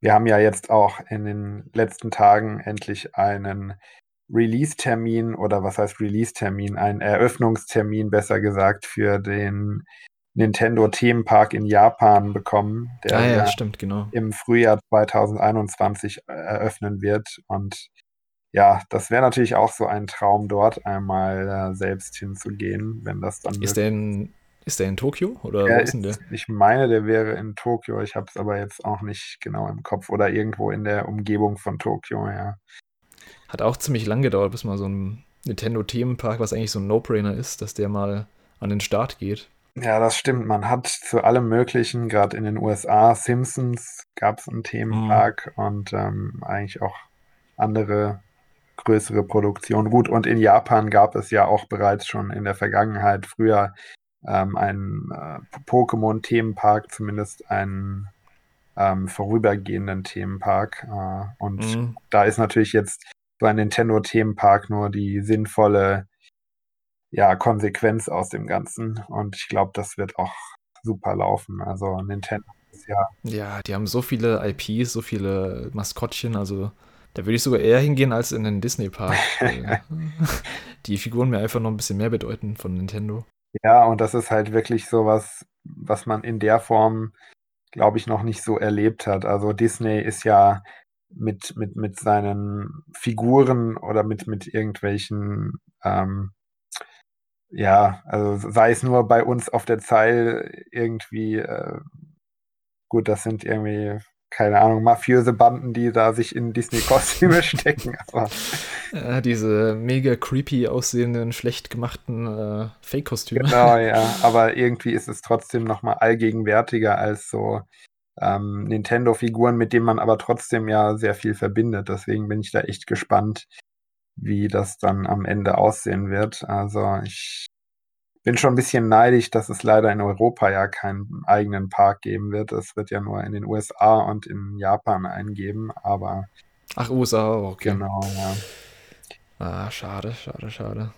[SPEAKER 2] wir haben ja jetzt auch in den letzten Tagen endlich einen Release-Termin oder was heißt Release-Termin, einen Eröffnungstermin besser gesagt für den Nintendo Themenpark in Japan bekommen,
[SPEAKER 1] der ah, ja, stimmt, genau.
[SPEAKER 2] im Frühjahr 2021 eröffnen wird. Und ja, das wäre natürlich auch so ein Traum, dort einmal äh, selbst hinzugehen, wenn das dann.
[SPEAKER 1] Ist der in ist der in Tokio oder wo ist denn der?
[SPEAKER 2] Ich meine, der wäre in Tokio. Ich habe es aber jetzt auch nicht genau im Kopf oder irgendwo in der Umgebung von Tokio, ja.
[SPEAKER 1] Hat auch ziemlich lang gedauert, bis mal so ein Nintendo-Themenpark, was eigentlich so ein No-Brainer ist, dass der mal an den Start geht.
[SPEAKER 2] Ja, das stimmt. Man hat zu allem Möglichen, gerade in den USA, Simpsons gab es einen Themenpark mhm. und ähm, eigentlich auch andere größere Produktionen. Gut, und in Japan gab es ja auch bereits schon in der Vergangenheit früher ähm, einen äh, Pokémon-Themenpark, zumindest einen ähm, vorübergehenden Themenpark. Äh, und mhm. da ist natürlich jetzt so ein Nintendo-Themenpark nur die sinnvolle ja, Konsequenz aus dem Ganzen. Und ich glaube, das wird auch super laufen. Also Nintendo ist ja.
[SPEAKER 1] Ja, die haben so viele IPs, so viele Maskottchen, also da würde ich sogar eher hingehen als in den Disney-Park. *laughs* *laughs* die Figuren mir einfach noch ein bisschen mehr bedeuten von Nintendo.
[SPEAKER 2] Ja, und das ist halt wirklich so was, was man in der Form, glaube ich, noch nicht so erlebt hat. Also Disney ist ja mit, mit, mit seinen Figuren oder mit, mit irgendwelchen, ähm, ja, also sei es nur bei uns auf der Zeil irgendwie, äh, gut, das sind irgendwie keine Ahnung, mafiöse Banden, die da sich in Disney-Kostüme *laughs* stecken. Aber
[SPEAKER 1] ja, diese mega creepy aussehenden, schlecht gemachten äh, Fake-Kostüme.
[SPEAKER 2] Genau, *laughs* ja. Aber irgendwie ist es trotzdem nochmal allgegenwärtiger als so ähm, Nintendo-Figuren, mit denen man aber trotzdem ja sehr viel verbindet. Deswegen bin ich da echt gespannt, wie das dann am Ende aussehen wird. Also ich bin schon ein bisschen neidisch, dass es leider in Europa ja keinen eigenen Park geben wird. Es wird ja nur in den USA und in Japan eingeben, aber.
[SPEAKER 1] Ach, USA, okay.
[SPEAKER 2] Genau, ja.
[SPEAKER 1] Ah, schade, schade, schade.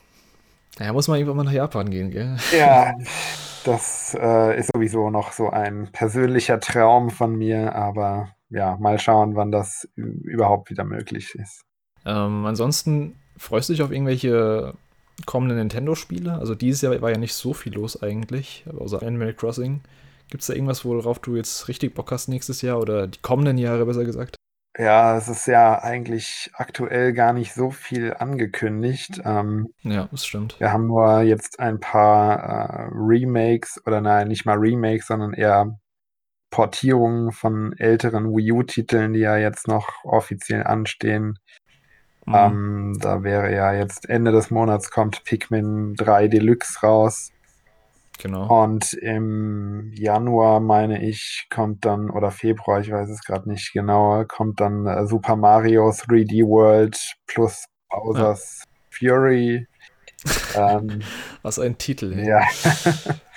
[SPEAKER 1] Naja, muss man irgendwann mal nach Japan gehen, gell?
[SPEAKER 2] Ja, *laughs* das äh, ist sowieso noch so ein persönlicher Traum von mir, aber ja, mal schauen, wann das überhaupt wieder möglich ist.
[SPEAKER 1] Ähm, ansonsten freust du dich auf irgendwelche kommenden Nintendo-Spiele? Also dieses Jahr war ja nicht so viel los eigentlich, außer Animal Crossing. Gibt es da irgendwas, worauf du jetzt richtig Bock hast nächstes Jahr oder die kommenden Jahre besser gesagt?
[SPEAKER 2] Ja, es ist ja eigentlich aktuell gar nicht so viel angekündigt. Ähm,
[SPEAKER 1] ja, das stimmt.
[SPEAKER 2] Wir haben nur jetzt ein paar äh, Remakes oder nein, nicht mal Remakes, sondern eher Portierungen von älteren Wii U-Titeln, die ja jetzt noch offiziell anstehen. Mhm. Ähm, da wäre ja jetzt Ende des Monats kommt Pikmin 3 Deluxe raus.
[SPEAKER 1] Genau.
[SPEAKER 2] Und im Januar, meine ich, kommt dann, oder Februar, ich weiß es gerade nicht genauer, kommt dann äh, Super Mario 3D World plus Bowser's ja. Fury. *laughs*
[SPEAKER 1] Ähm, Was ein Titel.
[SPEAKER 2] Ey. Ja. *laughs*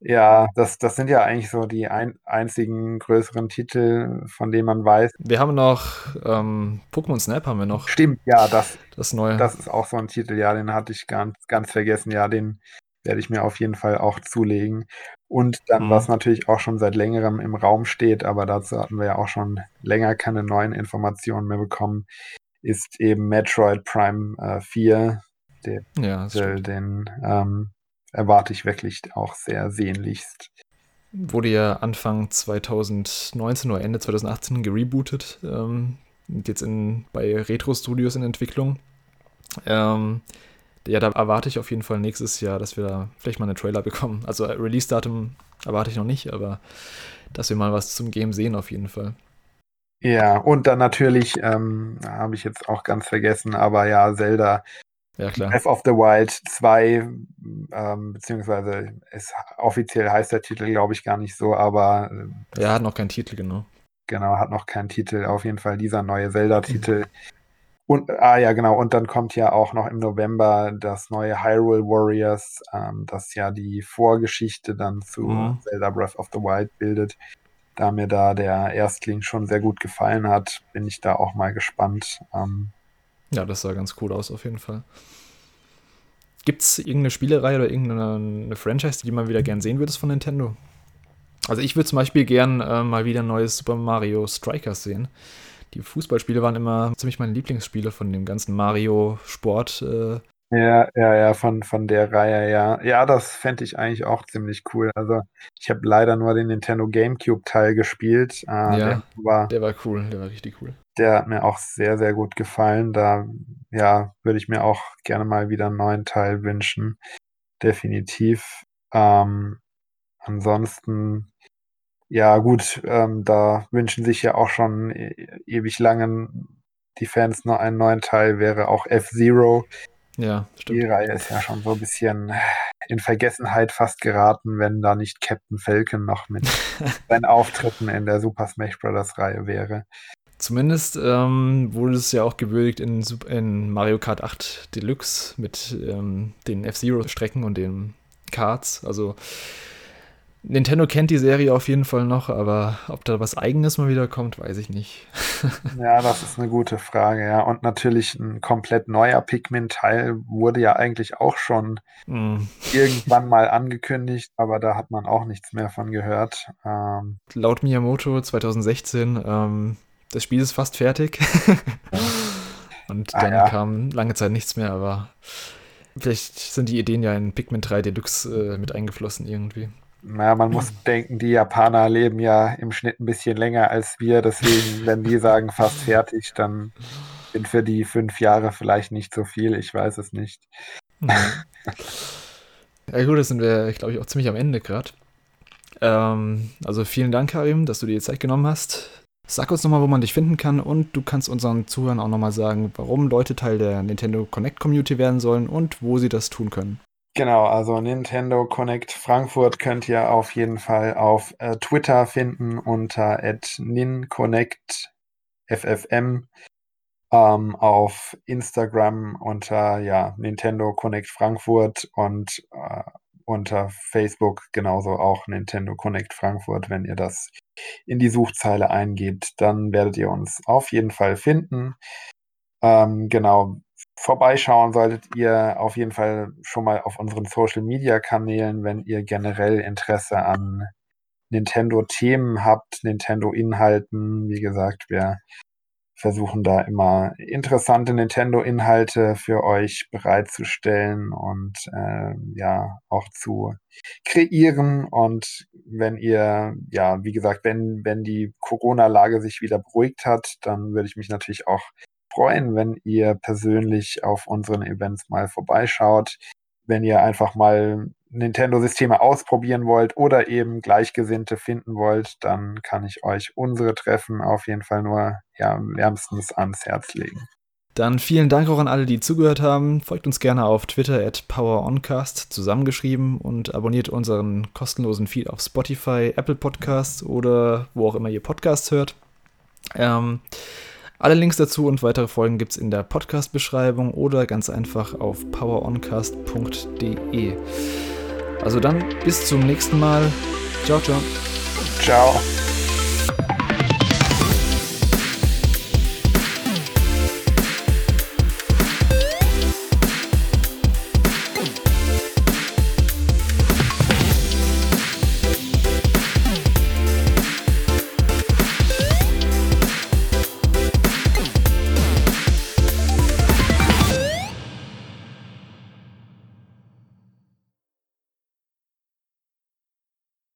[SPEAKER 2] ja, das, das sind ja eigentlich so die ein, einzigen größeren Titel, von denen man weiß.
[SPEAKER 1] Wir haben noch ähm, Pokémon Snap haben wir noch.
[SPEAKER 2] Stimmt, ja, das,
[SPEAKER 1] das neue.
[SPEAKER 2] Das ist auch so ein Titel, ja, den hatte ich ganz, ganz vergessen. Ja, den werde ich mir auf jeden Fall auch zulegen. Und dann, mhm. was natürlich auch schon seit längerem im Raum steht, aber dazu hatten wir ja auch schon länger keine neuen Informationen mehr bekommen, ist eben Metroid Prime äh, 4. Den, ja, den ähm, erwarte ich wirklich auch sehr sehnlichst.
[SPEAKER 1] Wurde ja Anfang 2019 oder Ende 2018 gerebootet. Ähm, jetzt in, bei Retro Studios in Entwicklung. Ähm, ja, da erwarte ich auf jeden Fall nächstes Jahr, dass wir da vielleicht mal einen Trailer bekommen. Also Release-Datum erwarte ich noch nicht, aber dass wir mal was zum Game sehen auf jeden Fall.
[SPEAKER 2] Ja, und dann natürlich, ähm, habe ich jetzt auch ganz vergessen, aber ja, Zelda
[SPEAKER 1] ja, klar.
[SPEAKER 2] Breath of the Wild 2, ähm, beziehungsweise es, offiziell heißt der Titel, glaube ich, gar nicht so, aber.
[SPEAKER 1] Äh, ja, hat noch keinen Titel, genau.
[SPEAKER 2] Genau, hat noch keinen Titel. Auf jeden Fall dieser neue Zelda-Titel. Mhm. Und, ah ja, genau, und dann kommt ja auch noch im November das neue Hyrule Warriors, ähm, das ja die Vorgeschichte dann zu mhm. Zelda Breath of the Wild bildet. Da mir da der Erstling schon sehr gut gefallen hat, bin ich da auch mal gespannt. Ähm,
[SPEAKER 1] ja, das sah ganz cool aus, auf jeden Fall. Gibt es irgendeine Spielereihe oder irgendeine Franchise, die mal wieder gern sehen würdest von Nintendo? Also ich würde zum Beispiel gern äh, mal wieder ein neues Super Mario Strikers sehen die Fußballspiele waren immer ziemlich meine Lieblingsspiele von dem ganzen Mario-Sport. Äh.
[SPEAKER 2] Ja, ja, ja, von, von der Reihe, ja. Ja, das fände ich eigentlich auch ziemlich cool. Also, ich habe leider nur den Nintendo GameCube-Teil gespielt.
[SPEAKER 1] Äh, ja, der war, der war cool, der war richtig cool.
[SPEAKER 2] Der hat mir auch sehr, sehr gut gefallen. Da, ja, würde ich mir auch gerne mal wieder einen neuen Teil wünschen. Definitiv. Ähm, ansonsten ja, gut, ähm, da wünschen sich ja auch schon e ewig lange die Fans noch einen neuen Teil, wäre auch F-Zero.
[SPEAKER 1] Ja,
[SPEAKER 2] stimmt. Die Reihe ist ja schon so ein bisschen in Vergessenheit fast geraten, wenn da nicht Captain Falcon noch mit *laughs* seinen Auftritten in der Super Smash Bros. Reihe wäre.
[SPEAKER 1] Zumindest ähm, wurde es ja auch gewürdigt in, in, Mario Kart 8 Deluxe mit ähm, den F-Zero-Strecken und den Karts. Also Nintendo kennt die Serie auf jeden Fall noch, aber ob da was Eigenes mal wieder kommt, weiß ich nicht. *laughs*
[SPEAKER 2] ja, das ist eine gute Frage, ja. Und natürlich ein komplett neuer Pikmin-Teil wurde ja eigentlich auch schon mm. irgendwann mal angekündigt, aber da hat man auch nichts mehr von gehört.
[SPEAKER 1] Ähm, Laut Miyamoto 2016, ähm, das Spiel ist fast fertig. *laughs* Und ah, dann ja. kam lange Zeit nichts mehr, aber vielleicht sind die Ideen ja in Pikmin 3 Deluxe äh, mit eingeflossen irgendwie.
[SPEAKER 2] Naja, man muss denken, die Japaner leben ja im Schnitt ein bisschen länger als wir. Deswegen, wenn die sagen fast fertig, dann sind für die fünf Jahre vielleicht nicht so viel. Ich weiß es nicht.
[SPEAKER 1] Ja, gut, das sind wir, glaube ich, auch ziemlich am Ende gerade. Ähm, also vielen Dank, Karim, dass du dir die Zeit genommen hast. Sag uns nochmal, wo man dich finden kann und du kannst unseren Zuhörern auch nochmal sagen, warum Leute Teil der Nintendo Connect Community werden sollen und wo sie das tun können.
[SPEAKER 2] Genau, also Nintendo Connect Frankfurt könnt ihr auf jeden Fall auf äh, Twitter finden unter ninconnectffm, ähm, auf Instagram unter ja, Nintendo Connect Frankfurt und äh, unter Facebook genauso auch Nintendo Connect Frankfurt. Wenn ihr das in die Suchzeile eingebt, dann werdet ihr uns auf jeden Fall finden. Ähm, genau, vorbeischauen solltet ihr auf jeden Fall schon mal auf unseren Social Media Kanälen, wenn ihr generell Interesse an Nintendo-Themen habt, Nintendo-Inhalten. Wie gesagt, wir versuchen da immer interessante Nintendo-Inhalte für euch bereitzustellen und äh, ja auch zu kreieren. Und wenn ihr, ja, wie gesagt, wenn, wenn die Corona-Lage sich wieder beruhigt hat, dann würde ich mich natürlich auch freuen, wenn ihr persönlich auf unseren Events mal vorbeischaut. Wenn ihr einfach mal Nintendo-Systeme ausprobieren wollt oder eben Gleichgesinnte finden wollt, dann kann ich euch unsere Treffen auf jeden Fall nur ja, wärmstens ans Herz legen.
[SPEAKER 1] Dann vielen Dank auch an alle, die zugehört haben. Folgt uns gerne auf Twitter at PowerOncast zusammengeschrieben und abonniert unseren kostenlosen Feed auf Spotify, Apple Podcasts oder wo auch immer ihr Podcasts hört. Ähm, alle Links dazu und weitere Folgen gibt es in der Podcast-Beschreibung oder ganz einfach auf poweroncast.de. Also dann bis zum nächsten Mal. Ciao, ciao.
[SPEAKER 2] Ciao.